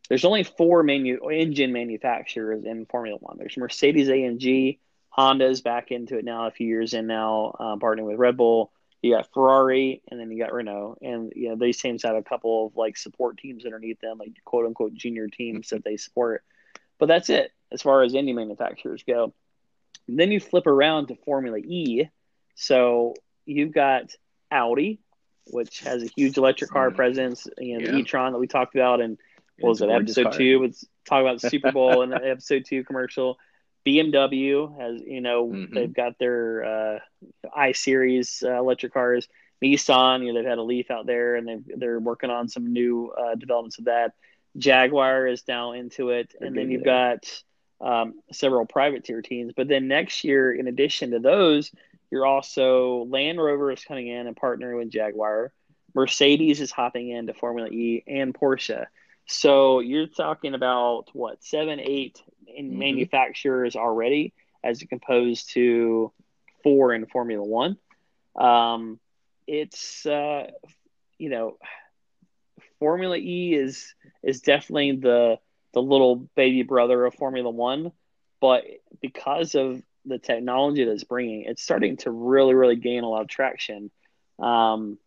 There's only four manu- engine manufacturers in Formula One. There's Mercedes AMG, Honda's back into it now, a few years in now, uh, partnering with Red Bull you got Ferrari, and then you got Renault, and you know these teams have a couple of like support teams underneath them, like quote unquote junior teams that they support. But that's it as far as any manufacturers go. And then you flip around to Formula E, so you've got Audi, which has a huge electric car presence. Know, yeah. the e-tron that we talked about, and what was it, episode two? Was talk about the [LAUGHS] Super Bowl and the episode two commercial. BMW has, you know, mm-hmm. they've got their uh, i series uh, electric cars. Nissan, you know, they've had a Leaf out there, and they they're working on some new uh, developments of that. Jaguar is now into it, they're and then you've there. got um, several private tier teams. But then next year, in addition to those, you're also Land Rover is coming in and partnering with Jaguar. Mercedes is hopping into Formula E and Porsche. So you're talking about what seven, eight mm-hmm. manufacturers already, as opposed to four in Formula One. Um, it's uh, you know, Formula E is is definitely the the little baby brother of Formula One, but because of the technology that's bringing, it's starting to really really gain a lot of traction. Um,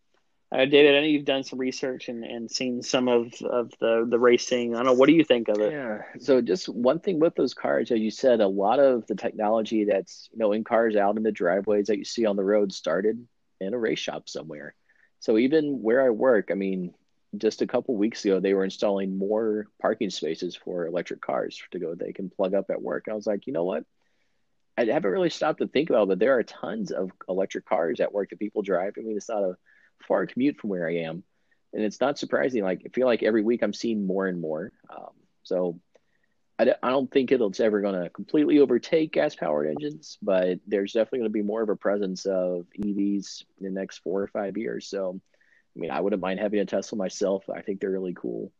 uh, David, I know you've done some research and, and seen some of, of the, the racing. I don't know. What do you think of it? Yeah. So just one thing with those cars, as you said, a lot of the technology that's, you know, in cars out in the driveways that you see on the road started in a race shop somewhere. So even where I work, I mean, just a couple weeks ago, they were installing more parking spaces for electric cars to go, they can plug up at work. I was like, you know what? I haven't really stopped to think about, it, but there are tons of electric cars at work that people drive. I mean, it's not a far commute from where I am, and it's not surprising. Like I feel like every week I'm seeing more and more. Um, so I, I don't think it's ever going to completely overtake gas powered engines, but there's definitely going to be more of a presence of EVs in the next four or five years. So, I mean, I wouldn't mind having a Tesla myself. I think they're really cool.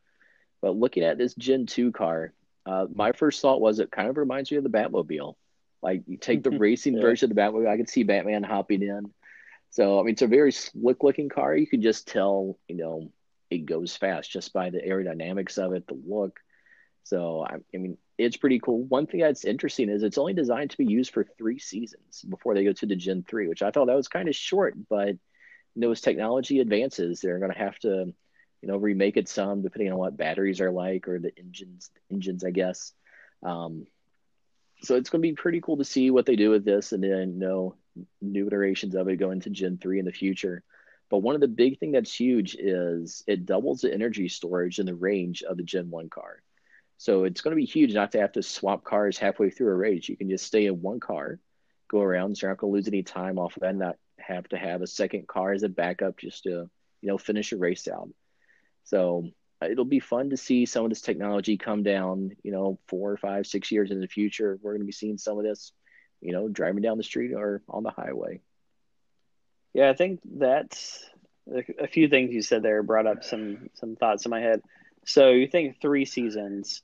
But looking at this Gen 2 car, uh, my first thought was it kind of reminds me of the Batmobile. Like you take the [LAUGHS] racing yeah. version of the Batmobile, I could see Batman hopping in. So I mean, it's a very slick looking car. You can just tell, you know, it goes fast just by the aerodynamics of it, the look. So I, I mean, it's pretty cool. One thing that's interesting is it's only designed to be used for three seasons before they go to the Gen 3, which I thought that was kind of short, but as technology advances, they're going to have to, you know, remake it some depending on what batteries are like or the engines, engines, I guess. Um, so it's going to be pretty cool to see what they do with this and then, you know, new iterations of it going to Gen 3 in the future. But one of the big thing that's huge is it doubles the energy storage and the range of the Gen 1 car. So it's going to be huge not to have to swap cars halfway through a race. You can just stay in one car, go around, so you're not going to lose any time off of that, not have to have a second car as a backup just to, you know, finish a race out. So uh, it'll be fun to see some of this technology come down, you know, four, five, six years in the future. We're going to be seeing some of this, you know, driving down the street or on the highway. Yeah, I think that's a few things you said there brought up some some thoughts in my head. So you think three seasons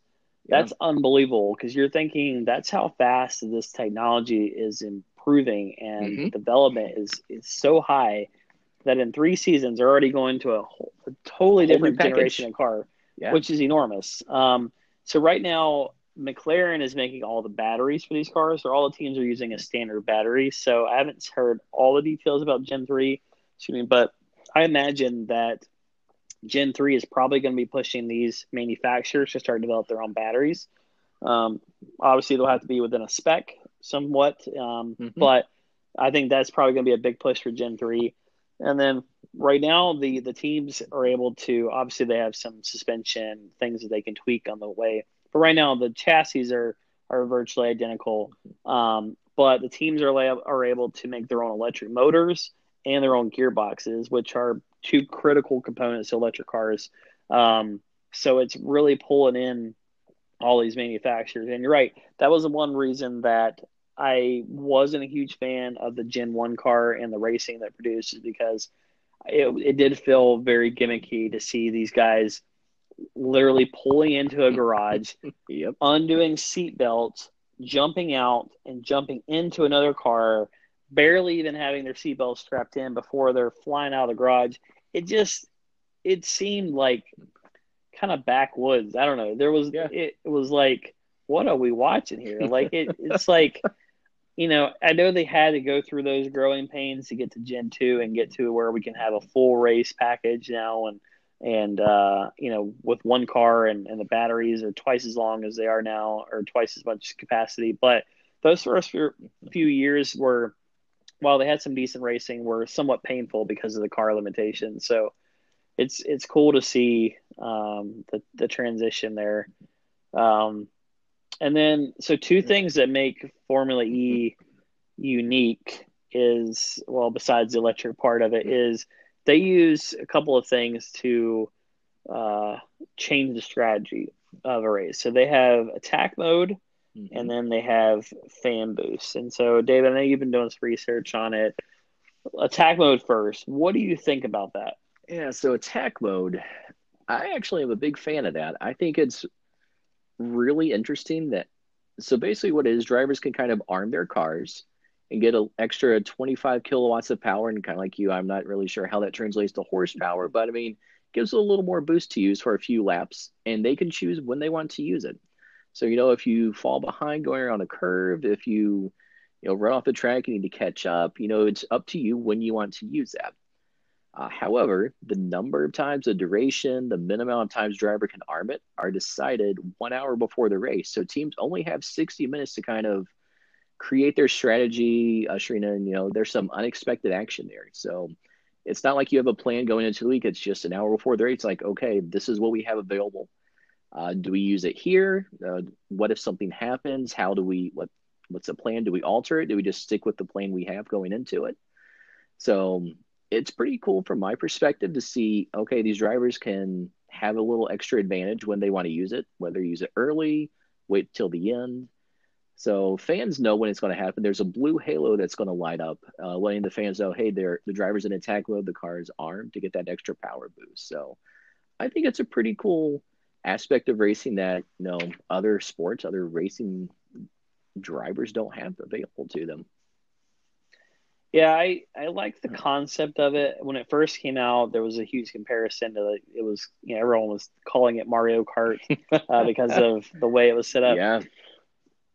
that's yeah. unbelievable because you're thinking that's how fast this technology is improving and mm-hmm. development is is so high that in three seasons they're already going to a, whole, a totally different generation of car, yeah. which is enormous. Um, so right now, McLaren is making all the batteries for these cars. So all the teams are using a standard battery. So I haven't heard all the details about Gen three, excuse me, but I imagine that Gen 3 is probably going to be pushing these manufacturers to start develop their own batteries. Um, obviously, they'll have to be within a spec somewhat, um, mm-hmm. but I think that's probably going to be a big push for Gen 3. And then right now, the the teams are able to obviously they have some suspension things that they can tweak on the way, but right now the chassis are are virtually identical. Um, but the teams are are able to make their own electric motors and their own gearboxes, which are two critical components to electric cars. Um, so it's really pulling in all these manufacturers. And you're right, that was the one reason that I wasn't a huge fan of the Gen 1 car and the racing that produced because it, it did feel very gimmicky to see these guys literally pulling into a garage, [LAUGHS] yep. undoing seat belts, jumping out, and jumping into another car, barely even having their seatbelts strapped in before they're flying out of the garage it just it seemed like kind of backwoods. I don't know. There was yeah. it, it was like what are we watching here? Like it, it's like [LAUGHS] you know, I know they had to go through those growing pains to get to Gen 2 and get to where we can have a full race package now and and uh, you know, with one car and, and the batteries are twice as long as they are now or twice as much capacity. But those first few years were while they had some decent racing, were somewhat painful because of the car limitations. So it's it's cool to see um, the the transition there. Um, and then so two things that make Formula E unique is well besides the electric part of it is they use a couple of things to uh, change the strategy of a race. So they have attack mode, Mm-hmm. And then they have fan boosts. And so, David, I know you've been doing some research on it. Attack mode first. What do you think about that? Yeah, so attack mode, I actually am a big fan of that. I think it's really interesting that so basically what it is drivers can kind of arm their cars and get an extra 25 kilowatts of power and kind of like you i'm not really sure how that translates to horsepower but i mean gives a little more boost to use for a few laps and they can choose when they want to use it so, you know, if you fall behind going around a curve, if you, you know, run off the track, you need to catch up, you know, it's up to you when you want to use that. Uh, however, the number of times, the duration, the minimum of times driver can arm it are decided one hour before the race. So teams only have 60 minutes to kind of create their strategy, ushering in, you know, there's some unexpected action there. So it's not like you have a plan going into the week. It's just an hour before the race. Like, okay, this is what we have available. Uh, do we use it here? Uh, what if something happens? How do we what what's the plan? Do we alter it? Do we just stick with the plan we have going into it? So it's pretty cool from my perspective to see okay, these drivers can have a little extra advantage when they want to use it, whether use it early, wait till the end. So fans know when it's going to happen. There's a blue halo that's going to light up, uh, letting the fans know, hey, the driver's in attack mode, the car is armed to get that extra power boost. So I think it's a pretty cool aspect of racing that you know other sports, other racing drivers don't have available to them. Yeah, I, I like the concept of it. When it first came out, there was a huge comparison to the, it was, you know, everyone was calling it Mario Kart uh, [LAUGHS] because of the way it was set up. Yeah.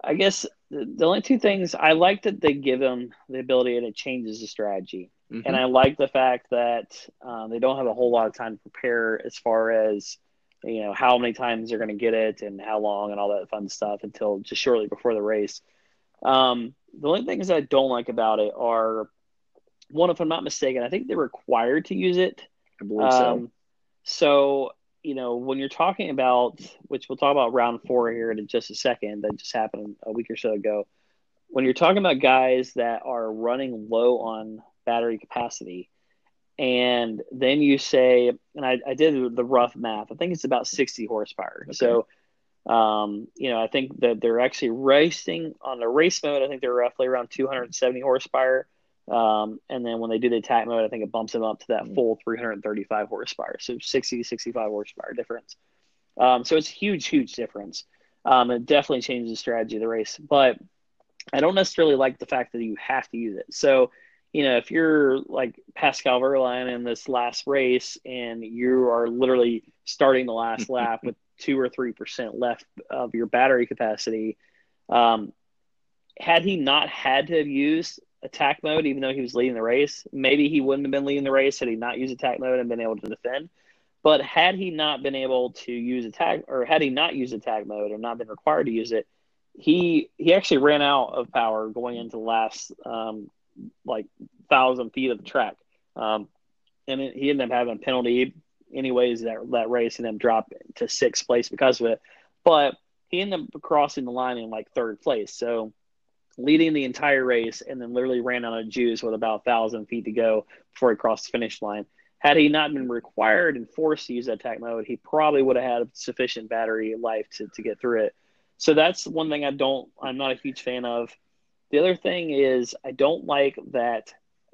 I guess the, the only two things I like that they give them the ability and it changes the strategy. Mhm. And I like the fact that um, they don't have a whole lot of time to prepare as far as, you know, how many times they're going to get it and how long and all that fun stuff until just shortly before the race. Um, the only things I don't like about it are one, if I'm not mistaken, I think they're required to use it. I believe so. Um, so, you know, when you're talking about, which we'll talk about round four here in just a second, that just happened a week or so ago. When you're talking about guys that are running low on battery capacity, and then you say, and I, I did the rough math, I think it's about 60 horsepower. Okay. So, um, you know, I think that they're actually racing on the race mode. I think they're roughly around 270 horsepower. Um, and then when they do the attack mode, I think it bumps them up to that Mhm. full 335 horsepower. So 60 to 65 horsepower difference. Um, so it's a huge, huge difference. Um, it definitely changes the strategy of the race. But I don't necessarily like the fact that you have to use it. So, you know, if you're like Pascal Wehrlein in this last race and you are literally starting the last [LAUGHS] lap with two or three percent left of your battery capacity, um, had he not had to have used attack mode, even though he was leading the race, maybe he wouldn't have been leading the race had he not used attack mode and been able to defend. But had he not been able to use attack, or had he not used attack mode and not been required to use it, he he actually ran out of power going into the last um, like thousand feet of the track, um, and it, he ended up having a penalty anyways that that race and then dropped to sixth place because of it. But he ended up crossing the line in like third place, so leading the entire race and then literally ran out of juice with about a thousand feet to go before he crossed the finish line. Had he not been required and forced to use that attack mode, he probably would have had sufficient battery life to, to get through it. So that's one thing I don't, I'm not a huge fan of. The other thing is I don't like that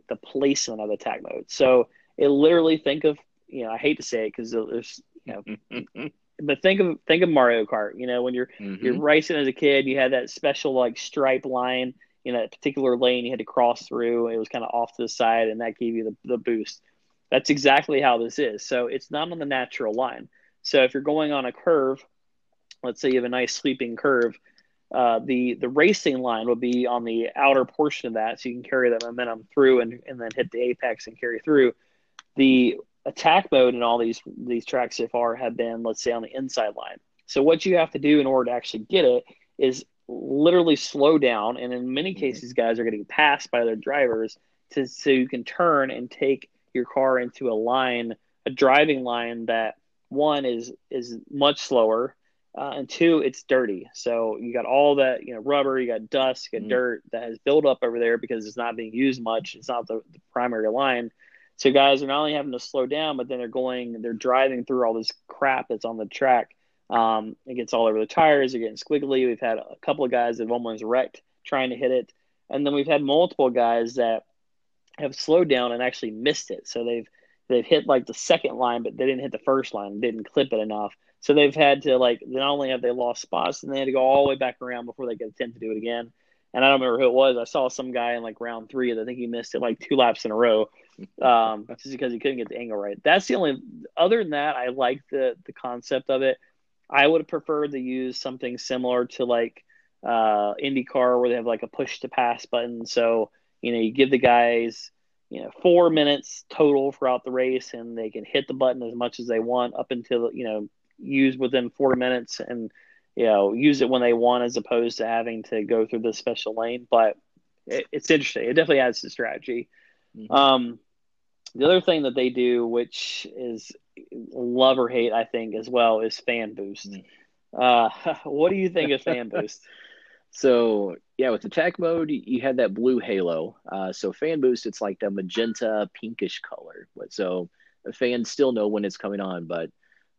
the placement of the attack mode. So it literally think of, you know, I hate to say it because there's, you know, [LAUGHS] but think of think of Mario Kart. You know, when you're Mhm. you're racing as a kid, you had that special like stripe line in that particular lane you had to cross through. It was kind of off to the side, and that gave you the, the boost. That's exactly how this is. So it's not on the natural line. So if you're going on a curve, let's say you have a nice sweeping curve, uh, the the racing line would be on the outer portion of that, so you can carry that momentum through and, and then hit the apex and carry through. The attack mode in all these these tracks so far have been, let's say, on the inside line. So what you have to do in order to actually get it is literally slow down, and in many cases, guys are getting passed by their drivers to so you can turn and take your car into a line, a driving line that one is is much slower, uh, and two, it's dirty. So you got all that you know rubber, you got dust, you got Mhm. dirt that has built up over there because it's not being used much. It's not the, the primary line. So guys are not only having to slow down, but then they're going, they're driving through all this crap that's on the track. Um, it gets all over the tires. They're getting squiggly. We've had a couple of guys that have almost wrecked trying to hit it, and then we've had multiple guys that have slowed down and actually missed it. So they've they've hit like the second line, but they didn't hit the first line, didn't clip it enough. So they've had to like not only have they lost spots, and they had to go all the way back around before they could attempt to do it again. And I don't remember who it was. I saw some guy in like round three. that I think he missed it like two laps in a row, um, just because he couldn't get the angle right. That's the only. Other than that, I like the the concept of it. I would have preferred to use something similar to like uh, IndyCar, where they have like a push to pass button. So you know, you give the guys you know four minutes total throughout the race, and they can hit the button as much as they want up until you know use within four minutes and you know use it when they want as opposed to having to go through the special lane but it, it's interesting it definitely adds to strategy Mhm. um, the other thing that they do which is love or hate i think as well is fan boost Mm. uh, [LAUGHS] what do you think of fan [LAUGHS] boost So yeah, with attack mode, you had that blue halo. Uh, so fan boost, it's like the magenta pinkish color. So fans still know when it's coming on. But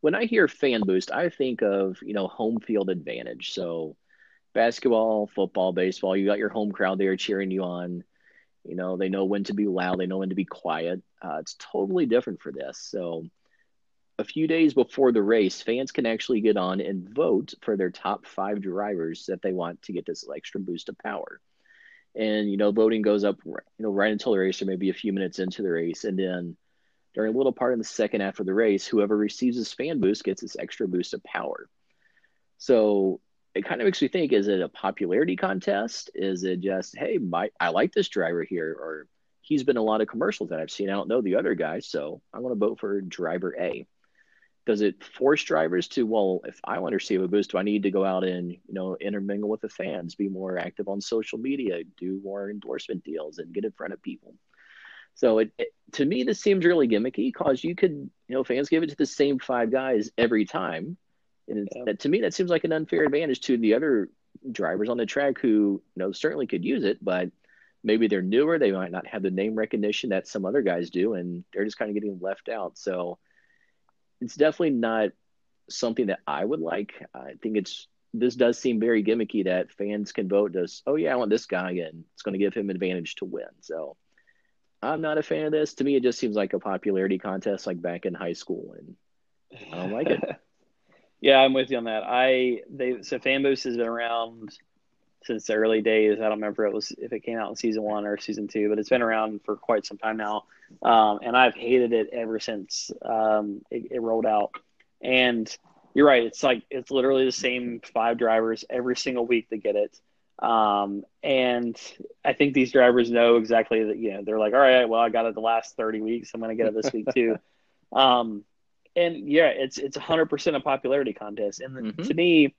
when I hear fan boost, I think of you know home field advantage. So basketball, football, baseball, you got your home crowd there cheering you on. You know they know when to be loud, they know when to be quiet. Uh, it's totally different for this. So a few days before the race, fans can actually get on and vote for their top five drivers that they want to get this extra boost of power. and you know voting goes up you know right until the race or maybe a few minutes into the race and then during a little part in the second after the race whoever receives this fan boost gets this extra boost of power so it kind of makes me think is it a popularity contest? Is it just hey my i like this driver here or he's been a lot of commercials that i've seen. I don't know the other guy so i'm going to vote for driver a. Does it force drivers to well if i want to receive a boost do i need to go out and you know intermingle with the fans be more active on social media do more endorsement deals and get in front of people? So it, it to me this seems really gimmicky because you could you know fans give it to the same five guys every time and yeah. that, to me that seems like an unfair advantage to the other drivers on the track who you know certainly could use it but maybe they're newer they might not have the name recognition that some other guys do and they're just kind of getting left out so it's definitely not something that I would like. I think it's this does seem very gimmicky that fans can vote just, oh yeah, I want this guy and it's going to give him advantage to win. So I'm not a fan of this. To me, it just seems like a popularity contest like back in high school, and I don't like it. [LAUGHS] yeah, I'm with you on that. I they so fan boost has been around since the early days. I don't remember if it was if it came out in season one or season two, but it's been around for quite some time now, um, and I've hated it ever since um, it, it, rolled out. And you're right; it's like it's literally the same five drivers every single week that get it. Um, and I think these drivers know exactly that. You know, they're like, "All right, well, I got it the last 30 weeks. I'm going to get it this week too." [LAUGHS] And yeah, it's it's 100% a popularity contest. And mm-hmm. to me,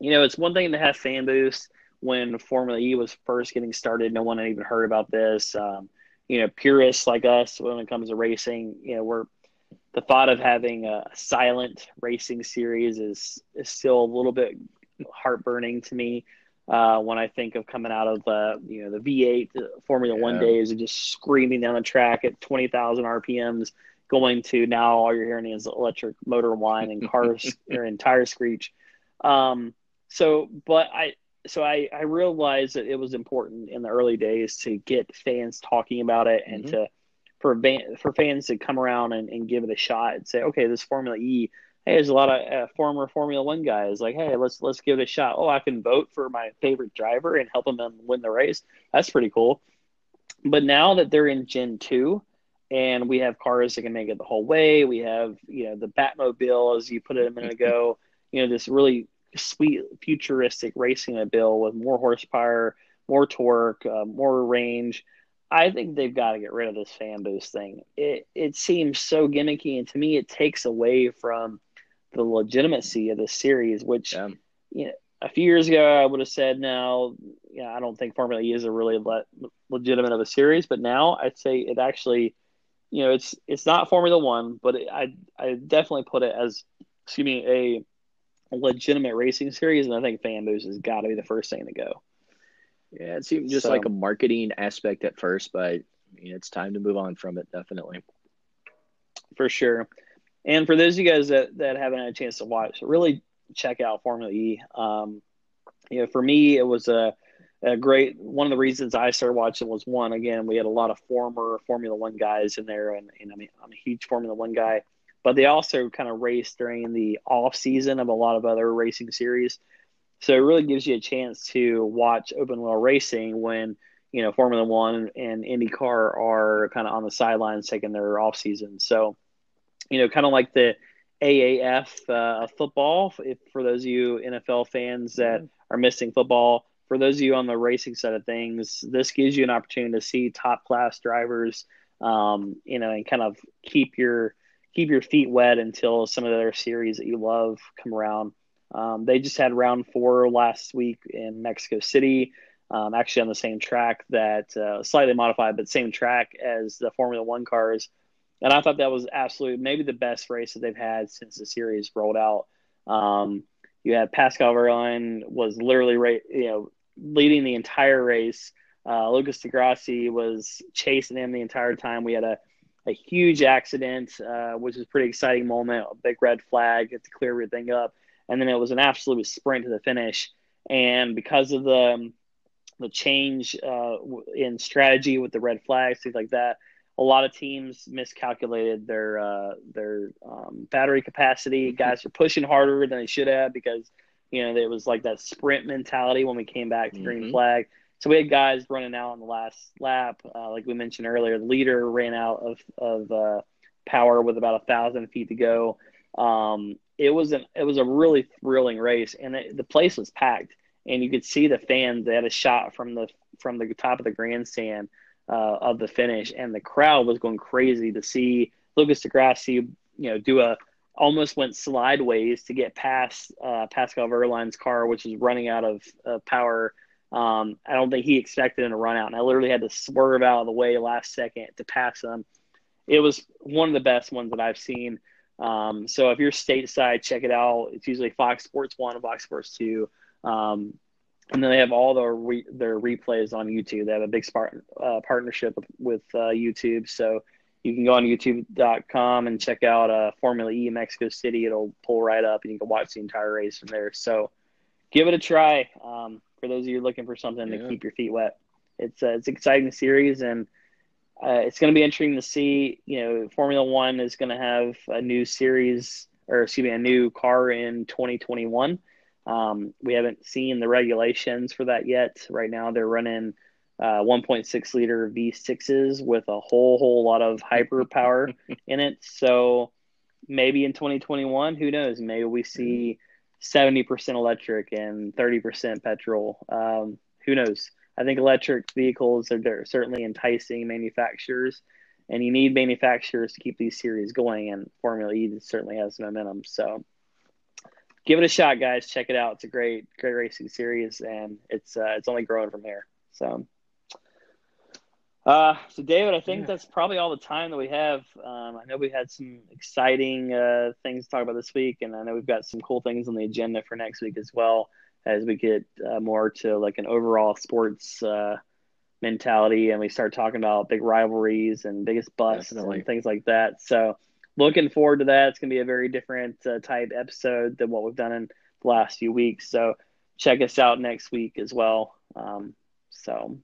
you know, it's one thing to have fan boost when Formula E was first getting started. No one had even heard about this. Um, you know, purists like us, when it comes to racing, you know, we're the thought of having a silent racing series is is still a little bit heartburning to me. Uh, when I think of coming out of uh, you know the V8 Formula yeah. One days and just screaming down the track at twenty thousand RPMs, going to now all you're hearing is electric motor whine and cars [LAUGHS] and tire screech. Um, so, but I so I, I realized that it was important in the early days to get fans talking about it and mm-hmm. to for van, for fans to come around and, and give it a shot and say, okay, this Formula E, hey, there's a lot of uh, former Formula One guys like, hey, let's let's give it a shot. Oh, I can vote for my favorite driver and help them win the race. That's pretty cool. But now that they're in Gen two, and we have cars that can make it the whole way, we have you know the Batmobile, as you put it a minute ago. You know this really sweet futuristic racing a bill with more horsepower, more torque, uh, more range. I think they've got to get rid of this fan boost thing. It it seems so gimmicky, and to me, it takes away from the legitimacy of the series. Which, yeah. you know, a few years ago, I would have said, "No, you know, I don't think Formula E is a really le- legitimate of a series." But now, I'd say it actually, you know, it's it's not Formula One, but it, I I definitely put it as, excuse me, a legitimate racing series, and I think fan boost has got to be the first thing to go. Yeah, it seemed just so, like a marketing aspect at first, but I mean, it's time to move on from it, definitely. For sure. And for those of you guys that, that haven't had a chance to watch, really check out Formula E. Um, you know, for me, it was a, a great one of the reasons I started watching was one, again, we had a lot of former Formula One guys in there, and, and I mean, I'm a huge Formula One guy but they also kind of race during the off season of a lot of other racing series. So it really gives you a chance to watch open wheel racing when you know Formula One and IndyCar are kind of on the sidelines taking their off season. So you know, kind of like the AAF uh, football. If for those of you NFL fans that are missing football, for those of you on the racing side of things, this gives you an opportunity to see top class drivers. Um, you know, and kind of keep your keep your feet wet until some of the other series that you love come around. Um, they just had round four last week in Mexico City, um, actually on the same track that uh, slightly modified, but same track as the Formula One cars. And I thought that was absolutely maybe the best race that they've had since the series rolled out. Um, you had Pascal Wehrlein was literally right, you know leading the entire race. Uh, Lucas di Grassi was chasing him the entire time. We had a a huge accident, uh, which was a pretty exciting moment. A big red flag to clear everything up, and then it was an absolute sprint to the finish. And because of the um, the change uh, in strategy with the red flags, things like that, a lot of teams miscalculated their uh, their um, battery capacity. Mm-hmm. Guys are pushing harder than they should have because you know it was like that sprint mentality when we came back to mm-hmm. green flag. So we had guys running out on the last lap, uh, like we mentioned earlier. The leader ran out of of uh, power with about a thousand feet to go. Um, it was an it was a really thrilling race, and it, the place was packed, and you could see the fans. They had a shot from the from the top of the grandstand uh, of the finish, and the crowd was going crazy to see Lucas di Grassi, you know, do a almost went slideways to get past uh, Pascal Wehrlein's car, which was running out of uh, power. Um, I don't think he expected him to run out, and I literally had to swerve out of the way last second to pass him. It was one of the best ones that I've seen. Um, so if you're stateside, check it out. It's usually Fox Sports One and Fox Sports Two. Um, and then they have all their re- their replays on YouTube. They have a big spart- uh, partnership with uh, YouTube, so you can go on YouTube.com and check out uh, Formula E Mexico City. It'll pull right up, and you can watch the entire race from there. So give it a try. Um, for those of you looking for something yeah. to keep your feet wet, it's uh, it's an exciting series, and uh, it's going to be interesting to see. You know, Formula One is going to have a new series, or excuse me, a new car in 2021. Um, we haven't seen the regulations for that yet. Right now, they're running uh, 1.6 liter V6s with a whole whole lot of hyper power [LAUGHS] in it. So maybe in 2021, who knows? Maybe we see 70% electric and 30% petrol. Um, who knows? I think electric vehicles are certainly enticing manufacturers, and you need manufacturers to keep these series going. And Formula E certainly has momentum. So give it a shot, guys. Check it out. It's a great, great racing series, and it's uh, it's only growing from here. So, uh, so David, I think yeah. that's probably all the time that we have. Um, I know we had some exciting uh, things to talk about this week, and I know we've got some cool things on the agenda for next week as well as we get uh, more to like an overall sports uh, mentality, and we start talking about big rivalries and biggest busts Definitely. and things like that. So looking forward to that. It's going to be a very different uh, type episode than what we've done in the last few weeks. So check us out next week as well. Um, so,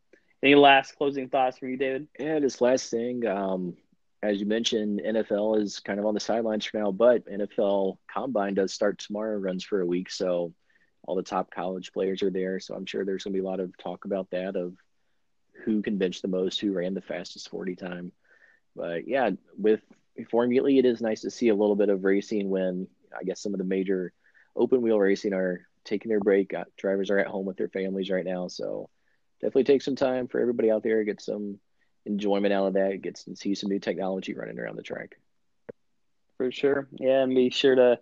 any last closing thoughts from you, David? Yeah, this last thing. Um, as you mentioned, NFL is kind of on the sidelines for now, but NFL Combine does start tomorrow, runs for a week. So, all the top college players are there. So, I'm sure there's going to be a lot of talk about that of who can bench the most, who ran the fastest 40 time. But yeah, with Formula E, it is nice to see a little bit of racing when I guess some of the major open wheel racing are taking their break. Uh, drivers are at home with their families right now, so definitely take some time for everybody out there to get some enjoyment out of that. Get to see some new technology running around the track. For sure, yeah, and be sure to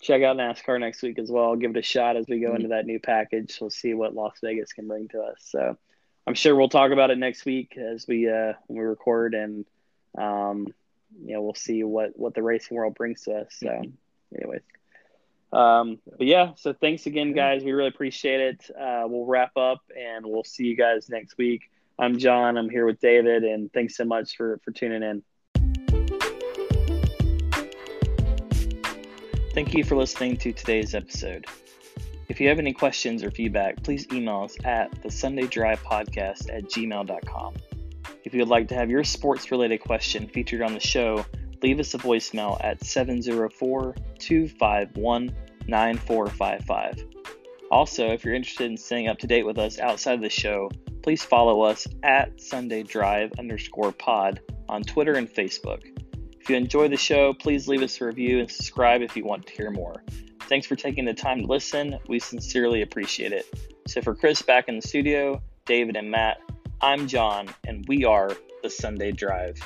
check out NASCAR next week as well. Give it a shot as we go mm-hmm. into that new package. We'll see what Las Vegas can bring to us. So I'm sure we'll talk about it next week as we uh, when we record and. Um, you know, we'll see what what the racing world brings to us. So, mm-hmm. anyways, um, but yeah, so thanks again, guys. We really appreciate it. Uh, we'll wrap up and we'll see you guys next week. I'm John. I'm here with David, and thanks so much for for tuning in. Thank you for listening to today's episode. If you have any questions or feedback, please email us at the Sunday Drive Podcast at gmail.com. If you would like to have your sports related question featured on the show, leave us a voicemail at 704 251 9455. Also, if you're interested in staying up to date with us outside of the show, please follow us at Sunday Drive underscore pod on Twitter and Facebook. If you enjoy the show, please leave us a review and subscribe if you want to hear more. Thanks for taking the time to listen. We sincerely appreciate it. So, for Chris back in the studio, David and Matt, I'm John, and we are the Sunday Drive.